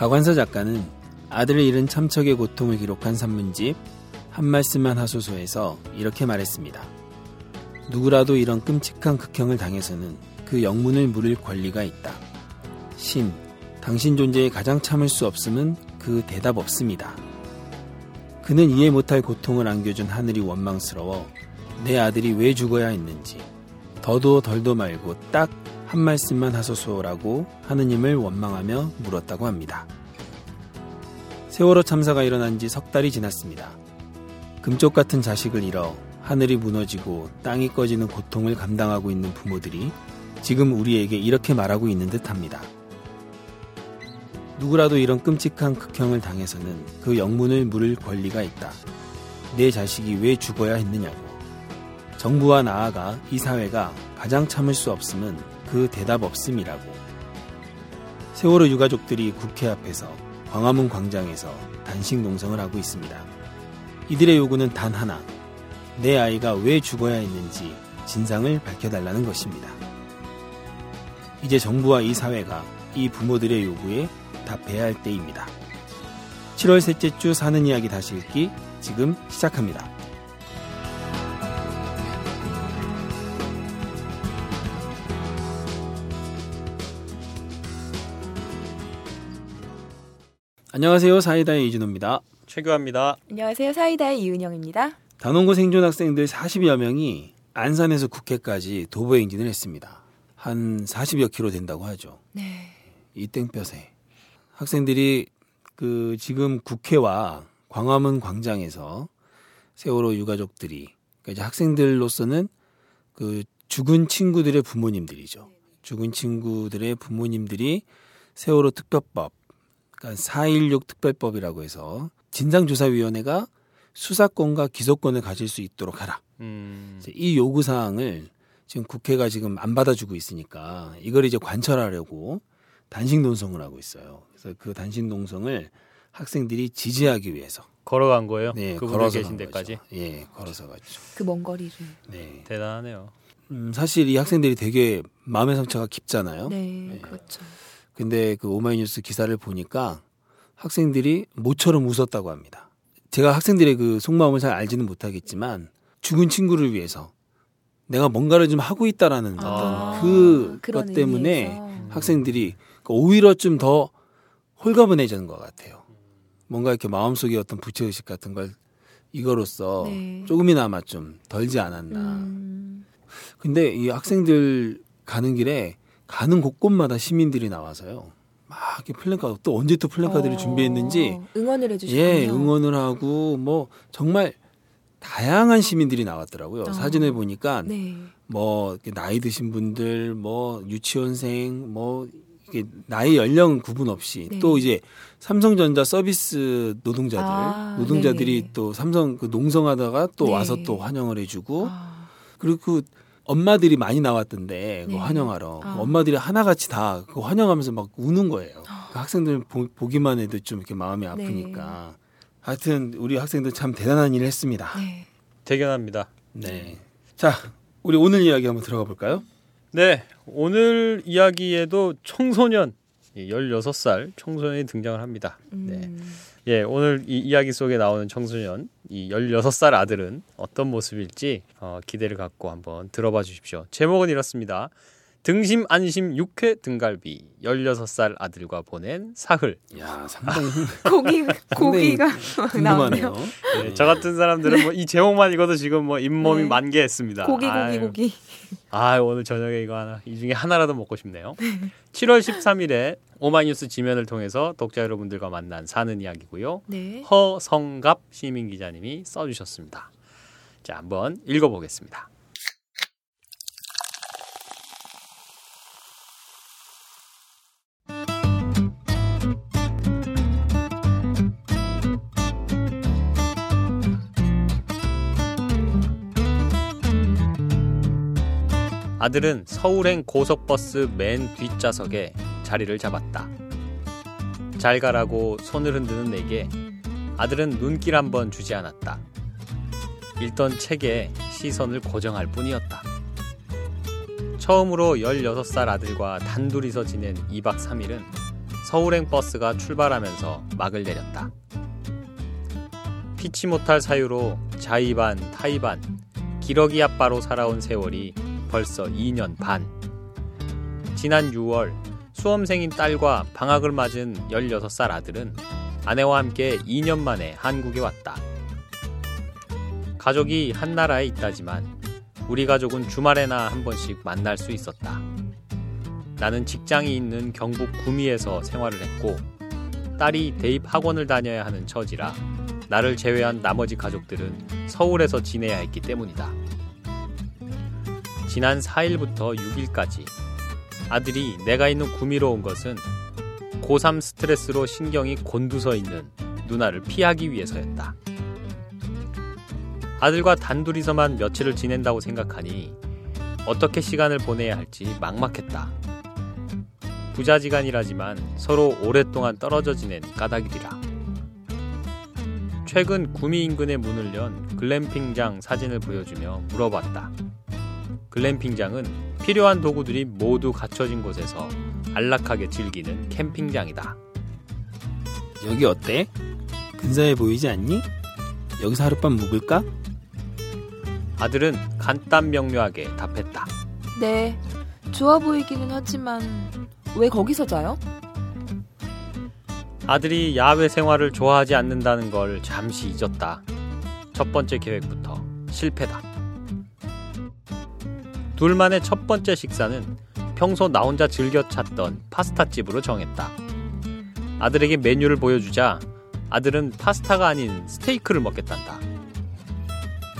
박완서 작가는 아들을 잃은 참척의 고통을 기록한 산문집 한 말씀만 하소서에서 이렇게 말했습니다. 누구라도 이런 끔찍한 극형을 당해서는 그 영문을 물을 권리가 있다. 신, 당신 존재에 가장 참을 수 없음은 그 대답 없습니다. 그는 이해 못할 고통을 안겨준 하늘이 원망스러워 내 아들이 왜 죽어야 했는지 더도 덜도 말고 딱 한 말씀만 하소서라고 하느님을 원망하며 물었다고 합니다. 세월호 참사가 일어난 지 석 달이 지났습니다. 금쪽 같은 자식을 잃어 하늘이 무너지고 땅이 꺼지는 고통을 감당하고 있는 부모들이 지금 우리에게 이렇게 말하고 있는 듯 합니다. 누구라도 이런 끔찍한 극형을 당해서는 그 영문을 물을 권리가 있다. 내 자식이 왜 죽어야 했느냐고. 정부와 나아가 이 사회가 가장 참을 수 없음은 그 대답 없음이라고. 세월호 유가족들이 국회 앞에서 광화문 광장에서 단식 농성을 하고 있습니다. 이들의 요구는 단 하나. 내 아이가 왜 죽어야 했는지 진상을 밝혀달라는 것입니다. 이제 정부와 이 사회가 이 부모들의 요구에 답해야 할 때입니다. 7월 셋째 주 사는 이야기 다시 읽기 지금 시작합니다. 안녕하세요. 사이다의 이준호입니다. 최규합니다. 안녕하세요. 사이다의 이은영입니다. 단원고 생존 학생들 40여 명이 안산에서 국회까지 도보 행진을 했습니다. 한 40여 킬로 된다고 하죠. 네. 이 땡볕에 학생들이 그 지금 국회와 광화문 광장에서 세월호 유가족들이 그러니까 이제 학생들로서는 그 죽은 친구들의 부모님들이죠. 죽은 친구들의 부모님들이 세월호 특별법, 그러니까 4.16 특별법이라고 해서 진상조사위원회가 수사권과 기소권을 가질 수 있도록 하라. 음, 이 요구 사항을 지금 국회가 지금 안 받아주고 있으니까 이걸 이제 관철하려고 단식 농성을 하고 있어요. 그래서 그 단식 농성을 학생들이 지지하기 위해서 걸어간 거예요. 네, 그분들 걸어서 계신 간 데까지. 예, 걸어서 갔죠. 그 먼 거리를. 네. 대단하네요. 음, 사실 이 학생들이 되게 마음의 상처가 깊잖아요. 네, 그렇죠. 근데 그 오마이뉴스 기사를 보니까 학생들이 모처럼 웃었다고 합니다. 제가 학생들의 그 속마음을 잘 알지는 못하겠지만 죽은 친구를 위해서 내가 뭔가를 좀 하고 있다라는 아, 어떤 그 그런 것 때문에 의미에서. 학생들이 그 오히려 좀 더 홀가분해지는 것 같아요. 뭔가 이렇게 마음속에 어떤 부채의식 같은 걸 이거로써 네. 조금이나마 좀 덜지 않았나. 음, 근데 이 학생들 가는 길에 가는 곳곳마다 시민들이 나와서요. 막 이렇게 플랜카드 또 언제 또 플랜카드를 어, 준비했는지 응원을 해주시군요. 예 응원을 하고 뭐 정말 다양한 시민들이 나왔더라고요. 어. 사진을 보니까 네. 뭐 나이 드신 분들, 뭐 유치원생, 뭐 이게 나이 연령 구분 없이 네. 또 이제 삼성전자 서비스 노동자들, 아, 노동자들이 네. 또 삼성 그 농성하다가 또 네. 와서 또 환영을 해주고 아, 그리고 그 엄마들이 많이 나왔던데 그 네. 환영하러 아. 그 엄마들이 하나같이 다그 환영하면서 막 우는 거예요. 그 학생들 보, 보기만 해도 좀 이렇게 마음이 네. 아프니까. 하여튼 우리 학생들 참 대단한 일을 했습니다. 네. 대견합니다. 네. 자, 우리 오늘 이야기 한번 들어가 볼까요? 네, 오늘 이야기에도 청소년, 이 16살 청소년이 등장을 합니다. 네. 음, 예, 오늘 이 이야기 속에 나오는 청소년, 이 16살 아들은 어떤 모습일지 어, 기대를 갖고 한번 들어봐 주십시오. 제목은 이렇습니다. 등심 안심 육회 등갈비 16살 아들과 보낸 사흘. 야, 상당히 고기 고기가. 나오네요. 네, 저 같은 사람들은 뭐 이 제목만 읽어도 지금 뭐 잇몸이 네. 만개했습니다. 고기 고기 아유, 고기. 아 오늘 저녁에 이거 하나 이 중에 하나라도 먹고 싶네요. 7월 13일에 오마이뉴스 지면을 통해서 독자 여러분들과 만난 사는 이야기고요. 네. 허성갑 시민 기자님이 써 주셨습니다. 자 한번 읽어 보겠습니다. 아들은 서울행 고속버스 맨 뒷좌석에 자리를 잡았다. 잘 가라고 손을 흔드는 내게 아들은 눈길 한번 주지 않았다. 읽던 책에 시선을 고정할 뿐이었다. 처음으로 16살 아들과 단둘이서 지낸 2박 3일은 서울행 버스가 출발하면서 막을 내렸다. 피치 못할 사유로 자의반, 타의반, 기러기 아빠로 살아온 세월이 벌써 2년 반. 지난 6월 수험생인 딸과 방학을 맞은 16살 아들은 아내와 함께 2년 만에 한국에 왔다. 가족이 한 나라에 있다지만 우리 가족은 주말에나 한 번씩 만날 수 있었다. 나는 직장이 있는 경북 구미에서 생활을 했고 딸이 대입 학원을 다녀야 하는 처지라 나를 제외한 나머지 가족들은 서울에서 지내야 했기 때문이다. 지난 4일부터 6일까지 아들이 내가 있는 구미로 온 것은 고3 스트레스로 신경이 곤두서 있는 누나를 피하기 위해서였다. 아들과 단둘이서만 며칠을 지낸다고 생각하니 어떻게 시간을 보내야 할지 막막했다. 부자지간이라지만 서로 오랫동안 떨어져 지낸 까닭이리라. 최근 구미 인근의 문을 연 글램핑장 사진을 보여주며 물어봤다. 글램핑장은 필요한 도구들이 모두 갖춰진 곳에서 안락하게 즐기는 캠핑장이다. 여기 어때? 근사해 보이지 않니? 여기서 하룻밤 묵을까? 아들은 간단 명료하게 답했다. 네, 좋아 보이기는 하지만 왜 거기서 자요? 아들이 야외 생활을 좋아하지 않는다는 걸 잠시 잊었다. 첫 번째 계획부터 실패다. 둘만의 첫 번째 식사는 평소 나 혼자 즐겨 찾던 파스타집으로 정했다. 아들에게 메뉴를 보여주자 아들은 파스타가 아닌 스테이크를 먹겠단다.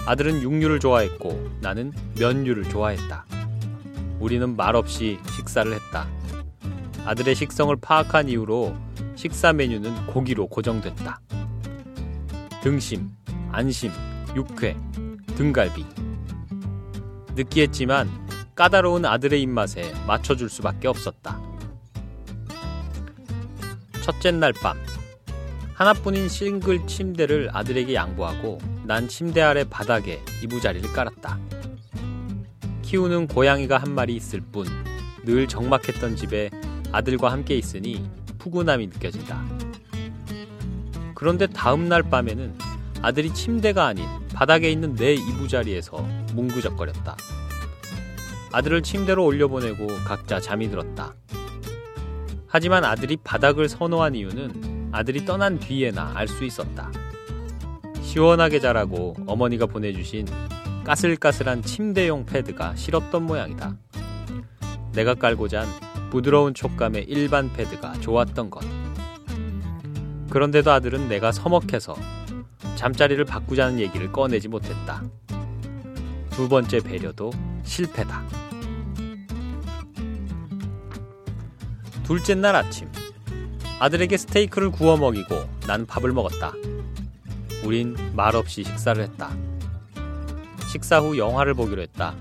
아들은 육류를 좋아했고 나는 면류를 좋아했다. 우리는 말없이 식사를 했다. 아들의 식성을 파악한 이후로 식사 메뉴는 고기로 고정됐다. 등심, 안심, 육회, 등갈비. 느끼했지만 까다로운 아들의 입맛에 맞춰줄 수밖에 없었다. 첫째 날 밤, 하나뿐인 싱글 침대를 아들에게 양보하고 난 침대 아래 바닥에 이부자리를 깔았다. 키우는 고양이가 한 마리 있을 뿐 늘 적막했던 집에 아들과 함께 있으니 푸근함이 느껴진다. 그런데 다음 날 밤에는 아들이 침대가 아닌 바닥에 있는 내 이부자리에서 뭉구적거렸다. 아들을 침대로 올려보내고 각자 잠이 들었다. 하지만 아들이 바닥을 선호한 이유는 아들이 떠난 뒤에나 알 수 있었다. 시원하게 자라고 어머니가 보내주신 까슬까슬한 침대용 패드가 싫었던 모양이다. 내가 깔고 잔 부드러운 촉감의 일반 패드가 좋았던 것. 그런데도 아들은 내가 서먹해서 잠자리를 바꾸자는 얘기를 꺼내지 못했다. 두 번째 배려도 실패다. 둘째 날 아침, 아들에게 스테이크를 구워 먹이고 난 밥을 먹었다. 우린 말없이 식사를 했다. 식사 후 영화를 보기로 했다.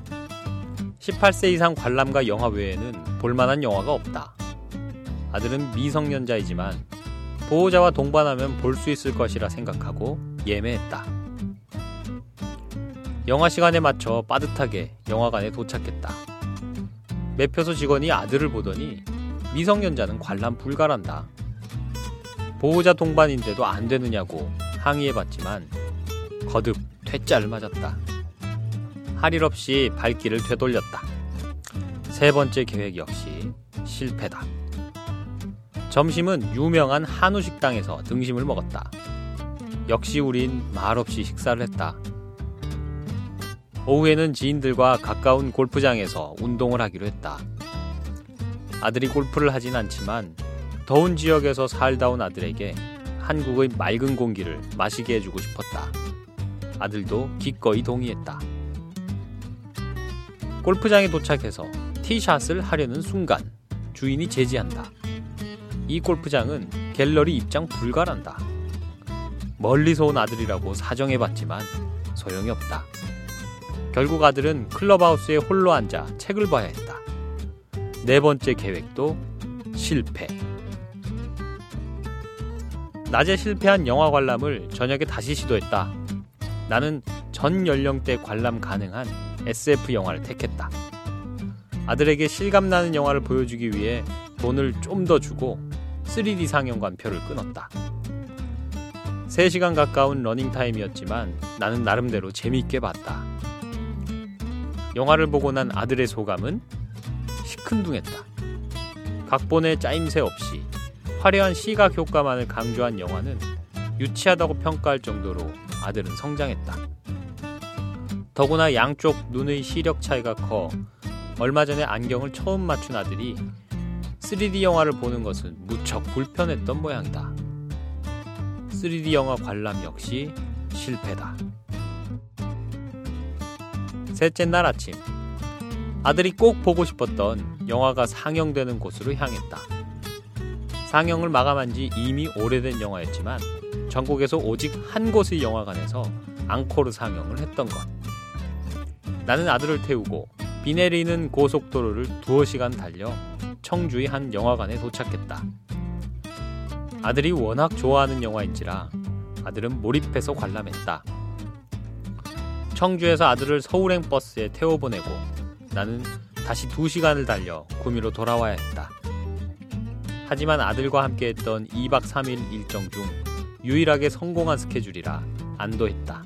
18세 이상 관람가 영화 외에는 볼만한 영화가 없다. 아들은 미성년자이지만 보호자와 동반하면 볼 수 있을 것이라 생각하고 예매했다. 영화 시간에 맞춰 빠듯하게 영화관에 도착했다. 매표소 직원이 아들을 보더니 미성년자는 관람 불가란다. 보호자 동반인데도 안 되느냐고 항의해봤지만 거듭 퇴짜를 맞았다. 할 일 없이 발길을 되돌렸다. 세 번째 계획 역시 실패다. 점심은 유명한 한우 식당에서 등심을 먹었다. 역시 우린 말없이 식사를 했다. 오후에는 지인들과 가까운 골프장에서 운동을 하기로 했다. 아들이 골프를 하진 않지만 더운 지역에서 살다 온 아들에게 한국의 맑은 공기를 마시게 해주고 싶었다. 아들도 기꺼이 동의했다. 골프장에 도착해서 티샷을 하려는 순간 주인이 제지한다. 이 골프장은 갤러리 입장 불가란다. 멀리서 온 아들이라고 사정해봤지만 소용이 없다. 결국 아들은 클럽하우스에 홀로 앉아 책을 봐야 했다. 네 번째 계획도 실패. 낮에 실패한 영화 관람을 저녁에 다시 시도했다. 나는 전 연령대 관람 가능한 SF 영화를 택했다. 아들에게 실감나는 영화를 보여주기 위해 돈을 좀 더 주고 3D 상영관 표를 끊었다. 3시간 가까운 러닝타임이었지만 나는 나름대로 재미있게 봤다. 영화를 보고 난 아들의 소감은 시큰둥했다. 각본의 짜임새 없이 화려한 시각 효과만을 강조한 영화는 유치하다고 평가할 정도로 아들은 성장했다. 더구나 양쪽 눈의 시력 차이가 커 얼마 전에 안경을 처음 맞춘 아들이 3D 영화를 보는 것은 무척 불편했던 모양이다. 3D 영화 관람 역시 실패다. 셋째 날 아침, 아들이 꼭 보고 싶었던 영화가 상영되는 곳으로 향했다. 상영을 마감한 지 이미 오래된 영화였지만 전국에서 오직 한 곳의 영화관에서 앙코르 상영을 했던 것. 나는 아들을 태우고 비 내리는 고속도로를 두어 시간 달려 청주의 한 영화관에 도착했다. 아들이 워낙 좋아하는 영화인지라 아들은 몰입해서 관람했다. 청주에서 아들을 서울행 버스에 태워 보내고 나는 다시 두 시간을 달려 구미로 돌아와야 했다. 하지만 아들과 함께 했던 2박 3일 일정 중 유일하게 성공한 스케줄이라 안도했다.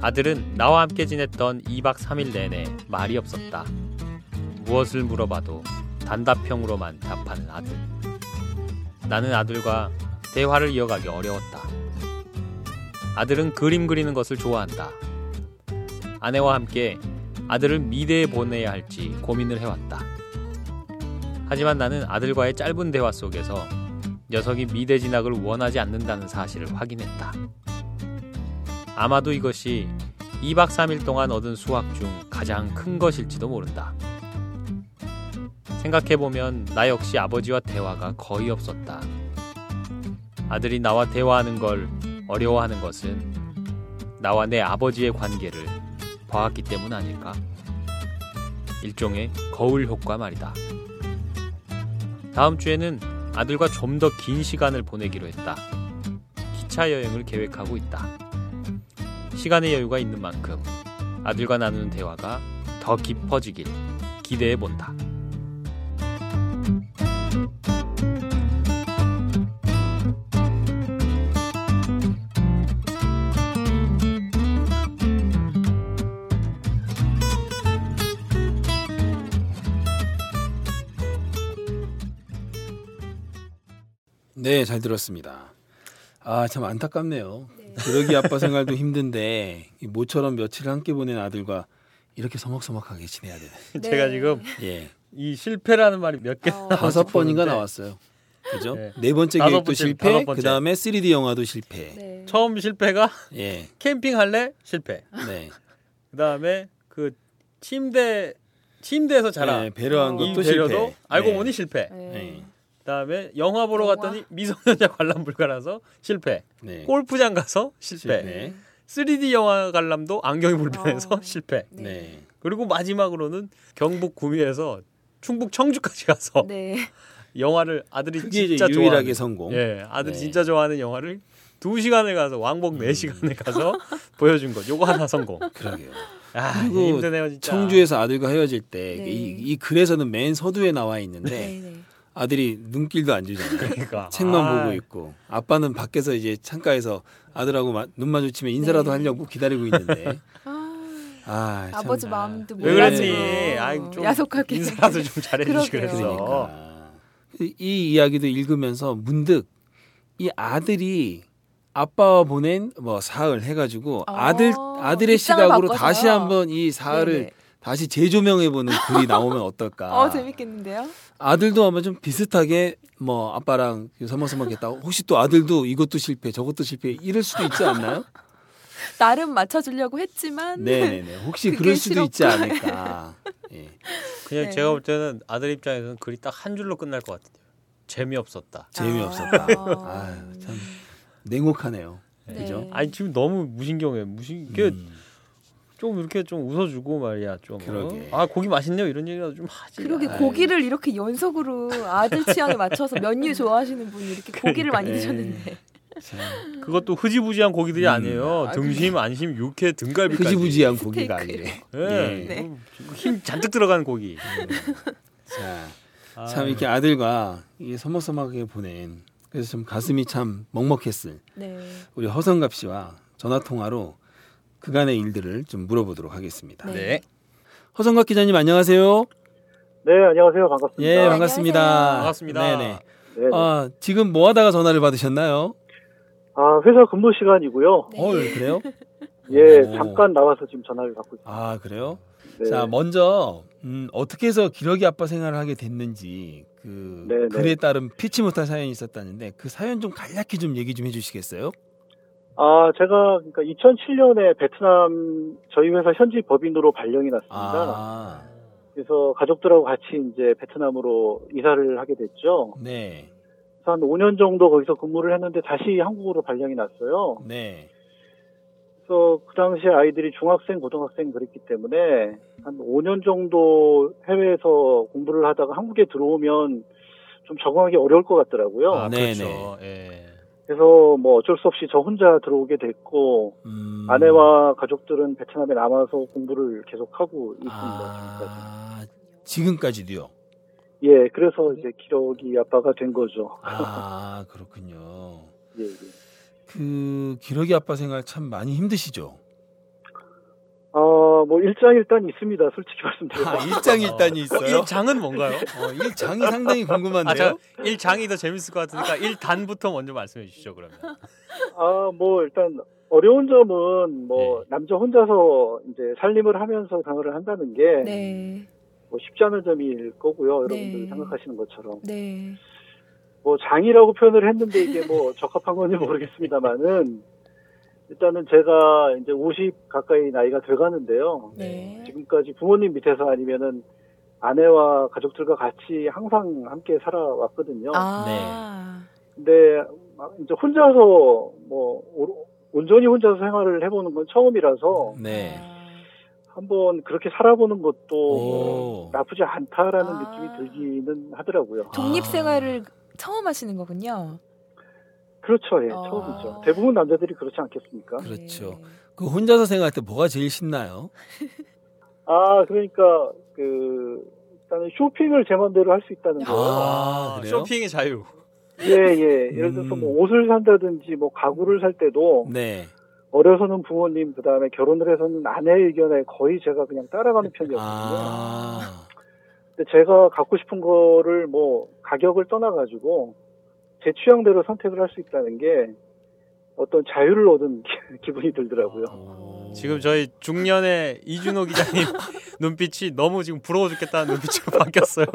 아들은 나와 함께 지냈던 2박 3일 내내 말이 없었다. 무엇을 물어봐도 단답형으로만 답하는 아들. 나는 아들과 대화를 이어가기 어려웠다. 아들은 그림 그리는 것을 좋아한다. 아내와 함께 아들을 미대에 보내야 할지 고민을 해왔다. 하지만 나는 아들과의 짧은 대화 속에서 녀석이 미대 진학을 원하지 않는다는 사실을 확인했다. 아마도 이것이 2박 3일 동안 얻은 수학 중 가장 큰 것일지도 모른다. 생각해보면 나 역시 아버지와 대화가 거의 없었다. 아들이 나와 대화하는 걸 어려워하는 것은 나와 내 아버지의 관계를 봐왔기 때문 아닐까? 일종의 거울 효과 말이다. 다음 주에는 아들과 좀 더 긴 시간을 보내기로 했다. 기차 여행을 계획하고 있다. 시간의 여유가 있는 만큼 아들과 나누는 대화가 더 깊어지길 기대해 본다. 네, 잘 들었습니다. 아, 참 안타깝네요. 그러기 아빠 생활도 힘든데 이 모처럼 며칠 함께 보낸 아들과 이렇게 서먹서먹하게 지내야 되네. 제가 지금 예. 이 실패라는 말이 몇개 어. 다섯 번인가 싶었는데 나왔어요. 그죠? 네. 네, 번째 다섯 계획도 번째, 실패. 그 다음에 3D 영화도 실패. 네. 처음 실패가 예, 캠핑 할래 실패. 네. 그 다음에 그 침대 침대에서 자라 네, 배려한 어. 이 것도 배려도 실패. 알고 네. 보니 실패. 네. 네. 그다음에 영화 보러 영화. 갔더니 미성년자 관람 불가라서 실패. 네. 골프장 가서 실패. 실패. 3D 영화 관람도 안경이 불편해서 어. 실패. 네. 네. 그리고 마지막으로는 경북 구미에서 충북 청주까지 가서 네. 영화를 아들이 진짜 유일하게 좋아하는 성공. 예, 아들이 네. 진짜 좋아하는 영화를 두 시간을 가서 왕복 네 시간을 가서 보여준 것. 요거 하나 성공. 그러게요. 아, 그리고 힘드네요 진짜. 청주에서 아들과 헤어질 때 네. 이, 이 글에서는 맨 서두에 나와 있는데 네. 네. 아들이 눈길도 안 주잖아요. 그러니까. 책만 아, 보고 있고 아빠는 밖에서 이제 창가에서 아들하고 마- 눈 마주치면 인사라도 네. 하려고 기다리고 있는데 아, 아, 참. 아버지 마음도 왜? 아이, 좀 야속하게 인사라도 좀 잘해주시. 그랬어. 그러니까 이, 이 이야기도 읽으면서 문득 이 아들이 아빠와 보낸 뭐 사흘 해가지고 어, 아들 아들의 입장을 시각으로 바꿔서. 다시 한번 이 사흘을 네네. 다시 재조명해보는 글이 나오면 어떨까? 어 재밌겠는데요? 아들도 아마 좀 비슷하게 뭐 아빠랑 서먹서먹했다. 혹시 또 아들도 이것도 실패, 저것도 실패 이럴 수도 있지 않나요? 나름 맞춰주려고 했지만 네네네. 혹시 그럴 수도 있지 싫었구나. 않을까. 예. 그냥 네. 제가 볼 때는 아들 입장에서는 글이 딱 한 줄로 끝날 것 같아요. 재미없었다. 재미없었다. 아. 참 냉혹하네요. 네. 그죠? 아니 지금 너무 무신경해. 무신 음. 좀 이렇게 좀 웃어주고 말이야 좀. 어? 그러게. 아 고기 맛있네요 이런 얘기라도 좀 하지. 그러게 아유. 고기를 이렇게 연속으로 아들 취향에 맞춰서 면류 좋아하시는 분이 이렇게 고기를 많이 네. 드셨는데 참 그것도 흐지부지한 고기들이 음. 아니에요. 아, 등심, 안심, 육회, 등갈비까지. 흐지부지한 고기가. 아니래. 예. 네. 힘 잔뜩 들어간 고기. 자, 참 이렇게 아들과 이게 서먹서먹하게 보낸 그래서 좀 가슴이 참 먹먹했을 네. 우리 허성갑 씨와 전화 통화로 그간의 일들을 좀 물어보도록 하겠습니다. 네. 네. 허성갑 기자님 안녕하세요. 네, 안녕하세요. 반갑습니다. 예, 반갑습니다. 안녕하세요. 반갑습니다. 네네. 네, 네. 아, 지금 뭐 하다가 전화를 받으셨나요? 아, 회사 근무 시간이고요. 네. 어, 그래요? 예, 오. 잠깐 나와서 지금 전화를 받고 있습니다. 아, 그래요? 네. 자, 먼저 음, 어떻게 해서 기러기 아빠 생활을 하게 됐는지 그 네네. 글에 따른 피치 못할 사연이 있었다는데 그 사연 좀 간략히 좀 얘기 좀 해주시겠어요? 아, 제가 그러니까 2007년에 베트남 저희 회사 현지 법인으로 발령이 났습니다. 아, 그래서 가족들하고 같이 이제 베트남으로 이사를 하게 됐죠. 네, 그래서 한 5년 정도 거기서 근무를 했는데 다시 한국으로 발령이 났어요. 네, 그래서 그 당시에 아이들이 중학생, 고등학생 그랬기 때문에 한 5년 정도 해외에서 공부를 하다가 한국에 들어오면 좀 적응하기 어려울 것 같더라고요. 아, 네네. 그렇죠. 예. 그래서 뭐 어쩔 수 없이 저 혼자 들어오게 됐고 음, 아내와 가족들은 베트남에 남아서 공부를 계속하고 있습니다. 지금까지. 아, 지금까지도요. 예, 그래서 이제 기러기 아빠가 된 거죠. 아, 그렇군요. 예, 예. 그 기러기 아빠 생활 참 많이 힘드시죠? 아, 뭐 일장일단 있습니다. 솔직히 말씀드려서. 아, 일장일단이 어, 있어요? 일장은 뭔가요? 어, 일장이 상당히 아, 궁금한데요? 자, 일장이 더 재밌을 것 같으니까 일단부터 먼저 말씀해 주시죠, 그러면. 아, 뭐 일단 어려운 점은 뭐 예. 남자 혼자서 이제 살림을 하면서 생활을 한다는 게뭐 네. 쉽지 않은 점일 거고요. 네. 여러분들 생각하시는 것처럼. 네. 뭐 장이라고 표현을 했는데 이게 뭐 적합한 건지 모르겠습니다만은 일단은 제가 이제 50 가까이 나이가 돼가는데요. 네. 지금까지 부모님 밑에서 아니면은 아내와 가족들과 같이 항상 함께 살아왔거든요. 아. 근데 막 이제 혼자서 뭐 오- 온전히 혼자서 생활을 해보는 건 처음이라서 네. 아. 한번 그렇게 살아보는 것도 오. 나쁘지 않다라는 아. 느낌이 들기는 하더라고요. 독립 아. 생활을 처음 하시는 거군요. 그렇죠, 예, 아. 처음이죠. 대부분 남자들이 그렇지 않겠습니까? 그렇죠. 네. 그 혼자서 생활할 때 뭐가 제일 신나요? 아, 그러니까 그 일단은 쇼핑을 제 마음대로 할 수 있다는 거. 아, 그래요? 쇼핑의 자유. 예, 예. 예를 들어서 음. 뭐 옷을 산다든지 뭐 가구를 살 때도 네. 어려서는 부모님 그다음에 결혼을 해서는 아내의 의견에 거의 제가 그냥 따라가는 편이었거든요. 아, 근데 제가 갖고 싶은 거를 뭐 가격을 떠나 가지고 제 취향대로 선택을 할 수 있다는 게 어떤 자유를 얻은 기분이 들더라고요. 오. 지금 저희 중년의 이준호 기자님 눈빛이 너무 지금 부러워 죽겠다는 눈빛으로 바뀌었어요.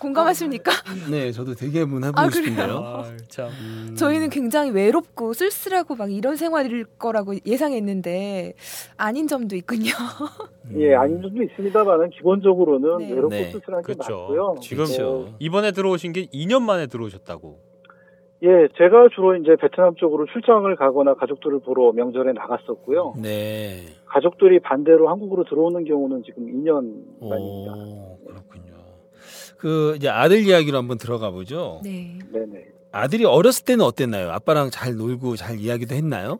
공감하십니까? 네, 저도 되게 한번 해보고 아? 싶은데요. 아, 참. 음. 저희는 굉장히 외롭고 쓸쓸하고 막 이런 생활일 거라고 예상했는데 아닌 점도 있군요. 음. 예, 아닌 점도 있습니다만은 기본적으로는 네. 외롭고 네. 쓸쓸한 게 그렇죠. 맞고요. 지금 그렇죠. 이번에 들어오신 게 2년 만에 들어오셨다고. 예, 제가 주로 이제 베트남 쪽으로 출장을 가거나 가족들을 보러 명절에 나갔었고요. 네. 가족들이 반대로 한국으로 들어오는 경우는 지금 2년 만입니다. 오, 그렇군요. 그 이제 아들 이야기로 한번 들어가 보죠. 네. 네네. 아들이 어렸을 때는 어땠나요? 아빠랑 잘 놀고 잘 이야기도 했나요?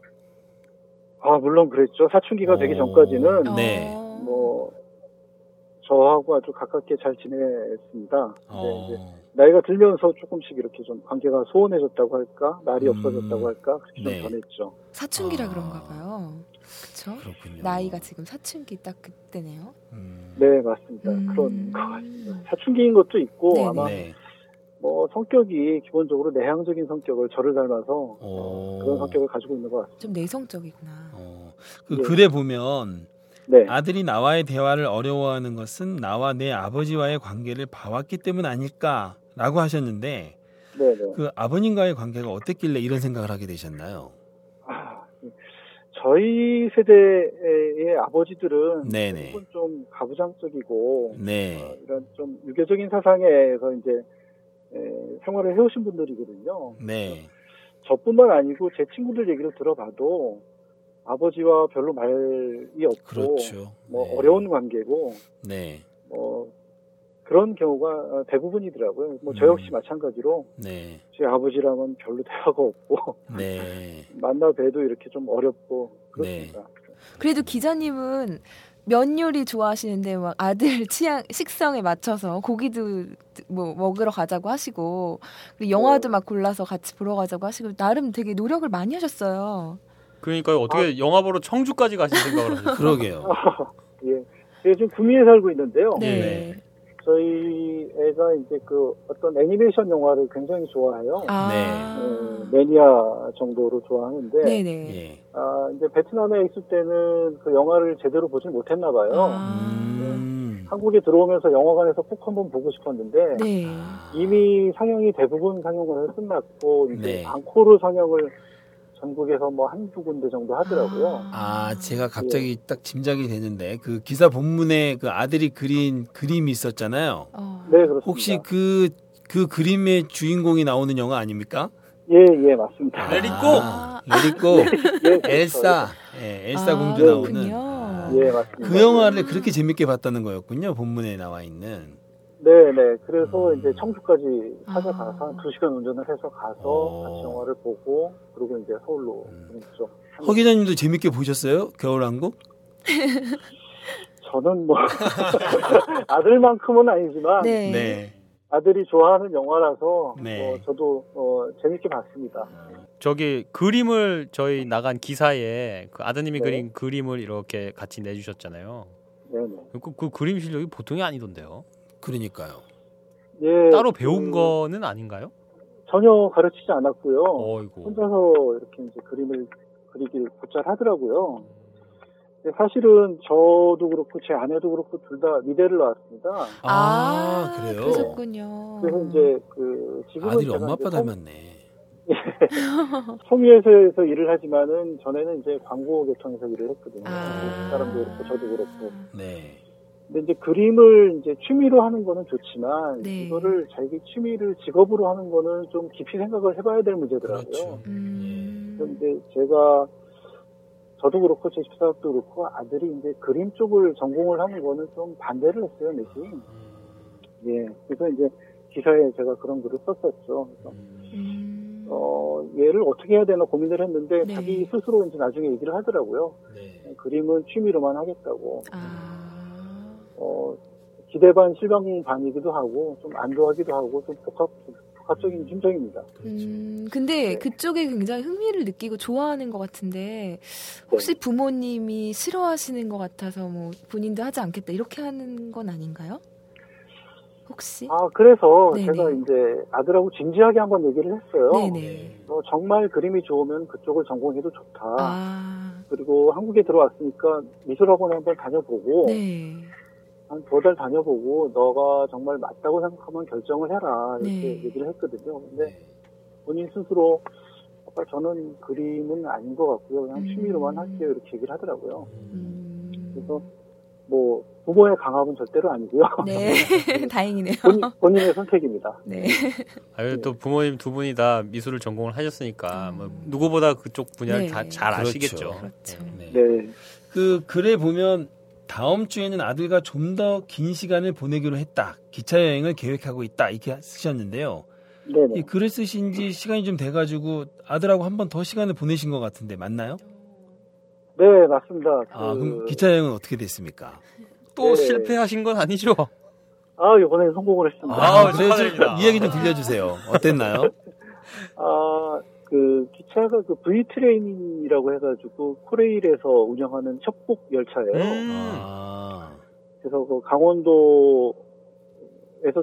아, 물론 그랬죠. 사춘기가 되기 오. 전까지는 네. 어. 뭐 저하고 아주 가깝게 잘 지냈습니다. 어, 나이가 들면서 조금씩 이렇게 좀 관계가 소원해졌다고 할까, 날이 음. 없어졌다고 할까 그렇게 네. 좀 변했죠. 사춘기라 아. 그런가 봐요. 그렇죠? 나이가 지금 사춘기 딱 그때네요. 음. 네, 맞습니다. 음. 그런 것 같습니다. 사춘기인 것도 있고 네네. 아마 네. 뭐 성격이 기본적으로 내향적인 성격을 저를 닮아서 오. 그런 성격을 가지고 있는 것 같습니다. 좀 내성적이구나. 어, 그 네. 글에 보면 네, 아들이 나와의 대화를 어려워하는 것은 나와 내 아버지와의 관계를 봐왔기 때문 아닐까 라고 하셨는데 네, 네. 그 아버님과의 관계가 어땠길래 이런 생각을 하게 되셨나요? 아, 저희 세대의 아버지들은 네네. 좀 가부장적이고 어, 네. 이런 좀 유교적인 사상에서 이제 에, 생활을 해오신 분들이거든요. 네. 저뿐만 아니고 제 친구들 얘기를 들어봐도 아버지와 별로 말이 없고 그렇죠. 뭐 네. 어려운 관계고 네. 뭐 그런 경우가 어, 대부분이더라고요. 뭐 저 역시 음. 마찬가지로 네. 제 아버지랑은 별로 대화가 없고 네. 만나 뵈도 이렇게 좀 어렵고 그렇습니다. 그래도 기자님은 면 요리 좋아하시는데 막 아들 취향 식성에 맞춰서 고기도 뭐 먹으러 가자고 하시고 그리고 영화도 네. 막 골라서 같이 보러 가자고 하시고 나름 되게 노력을 많이 하셨어요. 그러니까 어떻게 영화 보러 청주까지 가실 생각을 하셨어요? 그러게요. 예. 제가 지금 구미에 살고 있는데요. 네. 네. 저희 애가 이제 그 어떤 애니메이션 영화를 굉장히 좋아해요. 아. 어, 매니아 정도로 좋아하는데 네네. 예. 아, 이제 베트남에 있을 때는 그 영화를 제대로 보지 못했나 봐요. 아. 음. 한국에 들어오면서 영화관에서 꼭 한번 보고 싶었는데 네. 이미 상영이 대부분 상영을 끝났고 이제 네. 앙코르 상영을 전국에서 뭐 한두 군데 정도 하더라고요. 아, 제가 갑자기 딱 짐작이 되는데 그 기사 본문에 그 아들이 그린 그림이 있었잖아요. 어. 네, 그렇습니다. 혹시 그, 그 그림의 주인공이 나오는 영화 아닙니까? 예, 예, 맞습니다. Let it 아, Let It Go 예, 엘사. 예, 엘사 아, 공주 나오는 그렇군요. 예, 맞습니다. 그 영화를 그렇게 재밌게 봤다는 거였군요. 본문에 나와 있는. 네, 네. 그래서 음. 이제 청주까지 찾아가서 아. 한두 시간 운전을 해서 가서 어. 같이 영화를 보고 그리고 이제 서울로 음. 보냈죠. 허 기자님도 재밌게 보셨어요? 겨울왕국? 저는 뭐 아들만큼은 아니지만 네. 네. 아들이 좋아하는 영화라서 네. 어, 저도 어, 재밌게 봤습니다. 저기 그림을 저희 나간 기사에 그 아드님이 네. 그린 그림을 이렇게 같이 내주셨잖아요. 네네. 그, 그 그림 실력이 보통이 아니던데요. 그러니까요. 예, 따로 배운 그 거는 아닌가요? 전혀 가르치지 않았고요. 어이구. 혼자서 이렇게 이제 그림을 그리길 곧잘 하더라고요. 근데 사실은 저도 그렇고 제 아내도 그렇고 둘 다 미대를 나왔습니다. 아, 그래요? 그러셨군요. 그래서 이제 그 지금은 아들이 엄마 아빠 닮았네. 송유회사에서 일을 하지만은 전에는 이제 광고 계통에서 일을 했거든요. 아. 그 사람도 그렇고 저도 그렇고. 네. 근데 이제 그림을 이제 취미로 하는 거는 좋지만 네. 이거를 자기 취미를 직업으로 하는 거는 좀 깊이 생각을 해봐야 될 문제더라고요. 그렇죠. 음. 그런데 제가 저도 그렇고 제 집사도 그렇고 아들이 이제 그림 쪽을 전공을 하는 거는 좀 반대를 했어요, 내심. 예. 그래서 이제 기사에 제가 그런 글을 썼었죠. 그래서 음. 어, 얘를 어떻게 해야 되나 고민을 했는데 네. 자기 스스로 이제 나중에 얘기를 하더라고요. 네. 그림은 취미로만 하겠다고. 아. 어, 기대 반 실망 반이기도 하고 좀 안도하기도 하고 좀 복합 복합적인 심정입니다. 그렇죠. 음, 근데 그쪽에 굉장히 흥미를 느끼고 좋아하는 것 같은데 혹시 네. 부모님이 싫어하시는 것 같아서 뭐 본인도 하지 않겠다 이렇게 하는 건 아닌가요? 혹시? 아 그래서 네네. 제가 이제 아들하고 진지하게 한번 얘기를 했어요. 네네. 어, 정말 그림이 좋으면 그쪽을 전공해도 좋다. 아, 그리고 한국에 들어왔으니까 미술학원에 한번 다녀보고 네. 한두달 다녀보고 너가 정말 맞다고 생각하면 결정을 해라 이렇게 네. 얘기를 했거든요. 네. 근데 본인 스스로 아빠 저는 그림은 아닌 것 같고요. 그냥 음. 취미로만 할게요 이렇게 얘기를 하더라고요. 음. 그래서 뭐 부모의 강압은 절대로 아니고요. 네. 다행이네요. 본인, 본인의 선택입니다. 네. 아유 또 부모님 두 분이 다 미술을 전공을 하셨으니까 음. 뭐 누구보다 그쪽 분야를 네. 다잘 그렇죠. 아시겠죠. 그렇죠. 네. 네. 네. 그 글에 보면 다음 주에는 아들과 좀 더 긴 시간을 보내기로 했다. 기차 여행을 계획하고 있다. 이렇게 쓰셨는데요. 네네. 이 글을 쓰신 지 시간이 좀 돼가지고 아들하고 한 번 더 시간을 보내신 것 같은데 맞나요? 네, 맞습니다. 아, 그- 그럼 기차 여행은 어떻게 됐습니까? 또 네. 실패하신 건 아니죠? 아, 이번에 성공을 했습니다. 아, 그래서 좀 축하드립니다. 이야기 좀 들려주세요. 어땠나요? 아, 그 기차가 그 V 트레인이라고 해가지고 코레일에서 운영하는 협곡 열차예요. 음. 아, 그래서 그 강원도에서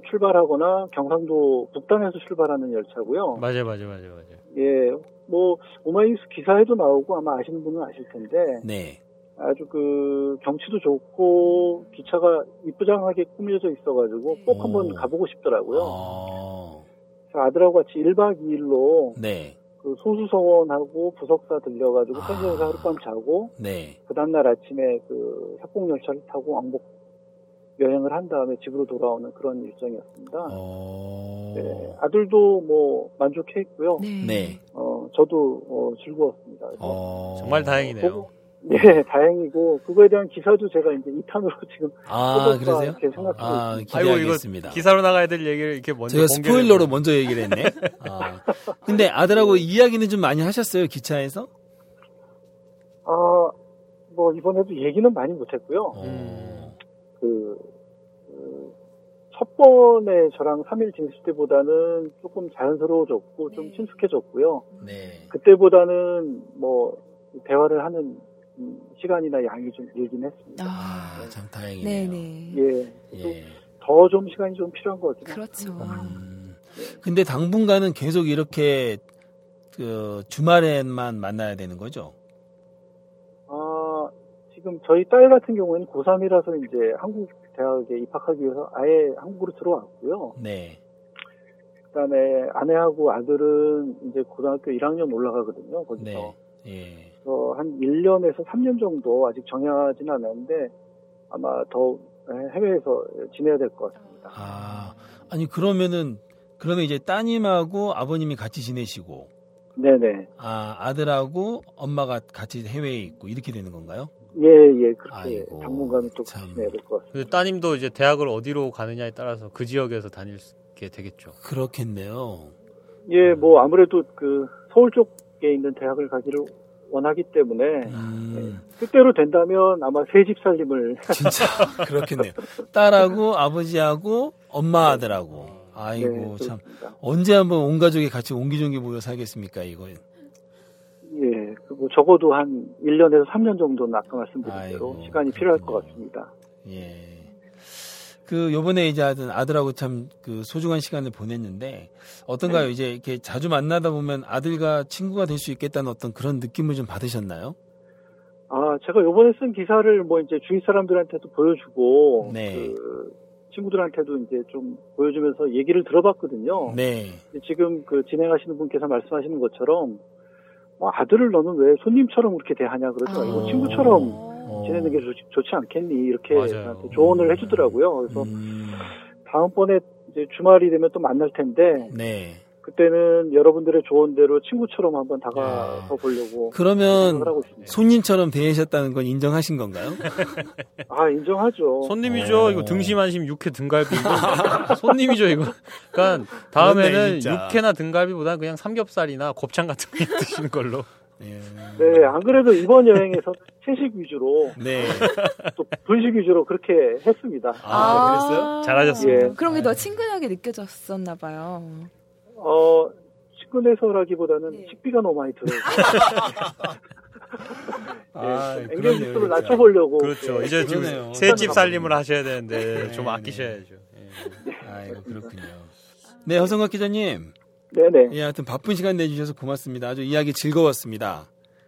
출발하거나 경상도 북단에서 출발하는 열차고요. 맞아요, 맞아요, 맞아요, 맞아요. 예, 뭐 오마이뉴스 기사에도 나오고 아마 아시는 분은 아실 텐데 네. 아주 그 경치도 좋고 기차가 이쁘장하게 꾸며져 있어가지고 꼭 오. 한번 가보고 싶더라고요. 어, 그래서 아들하고 같이 1박 2일로 네. 그 소수서원하고 부석사 들려가지고 아. 펜션에서 하룻밤 자고 네. 그 다음날 아침에 그 협곡열차를 타고 왕복 여행을 한 다음에 집으로 돌아오는 그런 일정이었습니다. 어, 네, 아들도 뭐 만족했고요. 네. 네. 어, 저도 어, 즐거웠습니다. 어, 정말 다행이네요. 보고- 네, 다행이고 그거에 대한 기사도 제가 이제 2탄으로 지금 아, 그러세요? 이렇게 생각하고 아, 있습니다. 아이고 이거. 기사로 나가야 될 얘기를 이렇게 먼저 제가 공개를 스포일러로. 먼저 얘기를 했네. 아, 근데 아들하고 이야기는 좀 많이 하셨어요, 기차에서? 아, 뭐 이번에도 얘기는 많이 못했고요. 어. 그, 그, 첫 번에 저랑 3일 지냈을 때보다는 조금 자연스러워졌고 좀 네. 친숙해졌고요. 네. 그때보다는 뭐 대화를 하는 음, 시간이나 양이 좀 늘긴 했습니다. 아, 아, 참 다행이네요. 네네. 예, 예. 더 좀 시간이 좀 필요한 것 같아요. 그렇죠. 음. 근데 당분간은 계속 이렇게 그 주말에만 만나야 되는 거죠? 아, 지금 저희 딸 같은 경우에는 고3이라서 이제 한국 대학에 입학하기 위해서 아예 한국으로 들어왔고요. 네. 그다음에 아내하고 아들은 이제 고등학교 1학년 올라가거든요. 거기서. 네. 예. 그래서 한 1년에서 3년 정도 아직 정하진 않았는데 아마 더 해외에서 지내야 될 것 같습니다. 아, 아니 그러면은 그러면 이제 따님하고 아버님이 같이 지내시고 네네. 아, 아들하고 엄마가 같이 해외에 있고 이렇게 되는 건가요? 예, 예, 그렇게 아이고, 당분간은 또 참. 지내야 될 것 같습니다. 따님도 이제 대학을 어디로 가느냐에 따라서 그 지역에서 다닐 게 되겠죠. 그렇겠네요. 예, 뭐 아무래도 그 서울 쪽에 있는 대학을 가기를 원하기 때문에 음, 뜻대로 된다면 아마 새 집 살림을 진짜 그렇겠네요. 딸하고 아버지하고 엄마 아들하고 아이고 네, 참. 언제 한번 온 가족이 같이 옹기종기 모여 살겠습니까 이거? 예, 그뭐 적어도 한 1년에서 3년 정도는 아까 말씀드린 대로 시간이 필요할 것 그렇군요. 같습니다. 예. 그 요번에 이제 아들 아들하고 참 그 소중한 시간을 보냈는데 어떤가요? 네. 이제 이렇게 자주 만나다 보면 아들과 친구가 될 수 있겠다는 어떤 그런 느낌을 좀 받으셨나요? 아, 제가 요번에 쓴 기사를 뭐 이제 주위 사람들한테도 보여주고 네. 그 친구들한테도 이제 좀 보여주면서 얘기를 들어봤거든요. 네. 지금 그 진행하시는 분께서 말씀하시는 것처럼 뭐 아들을 너는 왜 손님처럼 그렇게 대하냐 그러죠. 아. 이거 친구처럼 어. 지내는 게 좋지, 좋지 않겠니? 이렇게 맞아요. 저한테 조언을 해주더라고요. 그래서 음, 다음번에 이제 주말이 되면 또 만날 텐데 네. 그때는 여러분들의 조언대로 친구처럼 한번 다가서 보려고 그러면. 손님처럼 대하셨다는 건 인정하신 건가요? 아 인정하죠. 손님이죠. 어. 이거 등심안심 육회 등갈비 이거 손님이죠 이거. 그러니까 다음에는 그렇네. 육회나 등갈비보다 그냥 삼겹살이나 곱창 같은 거 드시는 걸로. 예. 네, 안 그래도 이번 여행에서 채식 위주로 네. 또 분식 위주로 그렇게 했습니다. 아, 그랬어요? 잘하셨습니다. 예. 그런 게더 아유. 친근하게 느껴졌었나 봐요. 어, 식근해서라기보다는 네. 식비가 너무 많이 들어요. 아, 예, 앵겔 지수를 진짜. 낮춰보려고. 그렇죠. 예, 이제. 지금 새집 살림을 하셔야 되는데 네, 좀 네. 아끼셔야죠. 예. 아이고 그렇군요. 네, 허성각 기자님. 네네. 예, 하여튼 바쁜 시간 내주셔서 고맙습니다. 아주 이야기 즐거웠습니다.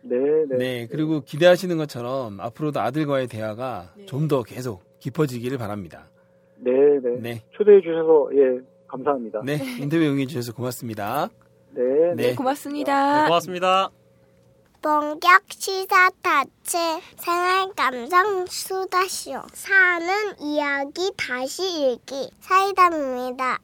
네 네. 네, 그리고 기대하시는 것처럼 앞으로도 아들과의 대화가 좀더 계속 깊어지기를 바랍니다. 네 네. 네, 초대해 주셔서 예 감사합니다. 네, 인터뷰 응해 주셔서 고맙습니다. 네. 네. 네, 고맙습니다. 네, 고맙습니다. 본격 시사 타치 생활 감성 수다쇼 사는 이야기 다시 읽기 사이다입니다.